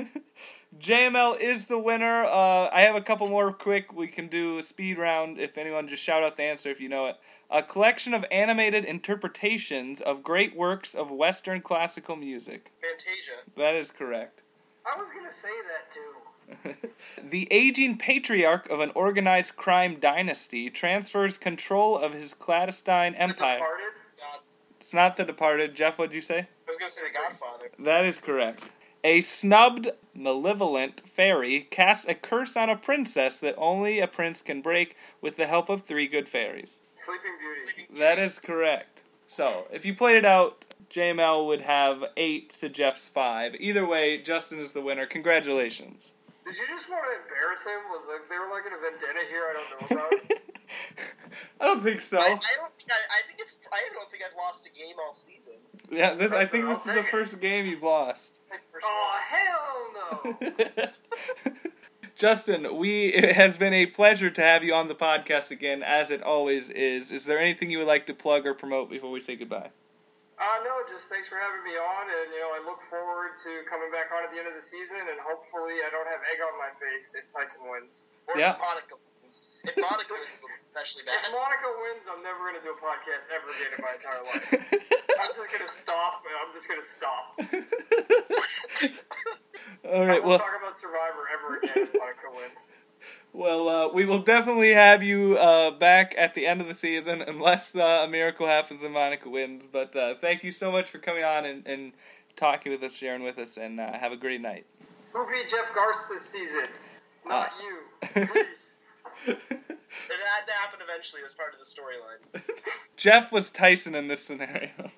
JML is the winner. Uh, I have a couple more quick. We can do a speed round if anyone just shout out the answer if you know it. A collection of animated interpretations of great works of Western classical music. Fantasia. That is correct. I was gonna say that too. the aging patriarch of an organized crime dynasty transfers control of his clandestine empire. It's not The Departed. Jeff, what'd you say? I was gonna say the Godfather. That is correct. A snubbed, malevolent fairy casts a curse on a princess that only a prince can break with the help of three good fairies. Sleeping Beauty. That is correct. So, if you played it out, JML would have eight to Jeff's five. Either way, Justin is the winner. Congratulations. Did you just want to embarrass him? Was like there like in a vendetta here I don't know about? I don't think so. I, I don't. Think I, I think it's. I don't think I've lost a game all season. Yeah, this, I think this I'll is the it. first game you've lost. Oh hell no! Justin, we it has been a pleasure to have you on the podcast again, as it always is. Is there anything you would like to plug or promote before we say goodbye? Uh, no, just thanks for having me on, and you know I look forward to coming back on at the end of the season, and hopefully I don't have egg on my face if Tyson wins. Or Yeah. if Monica wins. If Monica wins, it'll be especially If. Monica wins, I'm never gonna do a podcast ever again in my entire life. I'm just gonna stop. I'm just gonna stop. All right. I won't Well, talk about Survivor ever again if Monica wins. Well, uh, we will definitely have you uh, back at the end of the season, unless uh, a miracle happens and Monica wins. But uh, thank you so much for coming on and, and talking with us, sharing with us, and uh, have a great night. Who beat Jeff Garst this season? Not Uh. you. Please. It had to happen eventually. It was part of the storyline. Jeff was Tyson in this scenario. I'm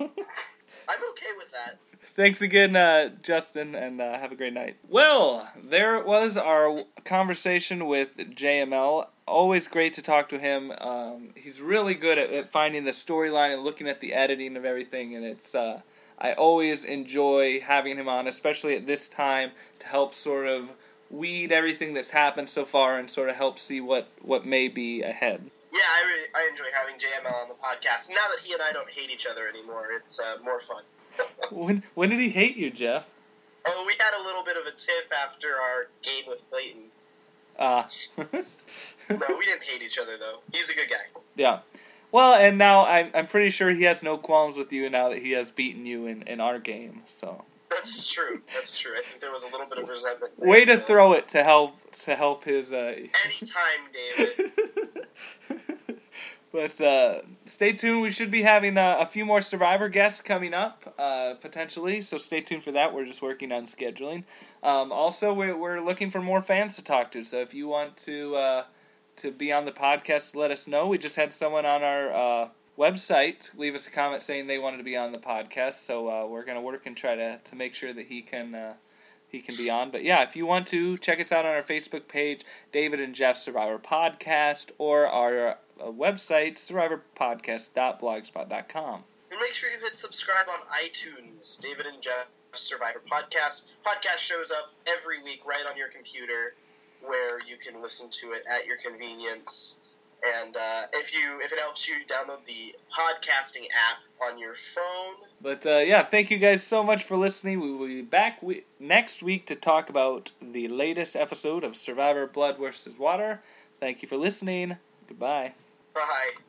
okay with that. Thanks again, uh, Justin, and uh, have a great night. Well, there was our conversation with JML. Always great to talk to him. Um, he's really good at, at finding the storyline and looking at the editing of everything, and it's. Uh, I always enjoy having him on, especially at this time, to help sort of weed everything that's happened so far and sort of help see what, what may be ahead. Yeah, I I enjoy having JML on the podcast. Now that he and I don't hate each other anymore, it's uh, more fun. When when did he hate you, Jeff? Oh, we had a little bit of a tiff after our game with Clayton. Uh, No, we didn't hate each other though. He's a good guy. Yeah. Well, and now I'm I'm pretty sure he has no qualms with you now that he has beaten you in, in our game. So That's true. That's true. I think there was a little bit of resentment. There, way to so- throw it to help to help his. Uh... Anytime, David. but uh, stay tuned. We should be having uh, a few more Survivor guests coming up uh, potentially. So stay tuned for that. We're just working on scheduling. Um, also, we're we're looking for more fans to talk to. So if you want to. Uh, to be on the podcast, let us know. We just had someone on our uh, website leave us a comment saying they wanted to be on the podcast, so uh, we're gonna work and try to, to make sure that he can he can be on. But yeah, if you want to check us out on our Facebook page, David and Jeff Survivor Podcast, or our uh, website survivorpodcast.blogspot.com. And make sure you hit subscribe on iTunes. David and Jeff Survivor Podcast. Podcast shows up every week right on your computer, where you can listen to it at your convenience. And uh, if you if it helps you, download the podcasting app on your phone. But uh, yeah, thank you guys so much for listening. We will be back we- next week to talk about the latest episode of Survivor Blood vs. Water. Thank you for listening. Goodbye. Bye.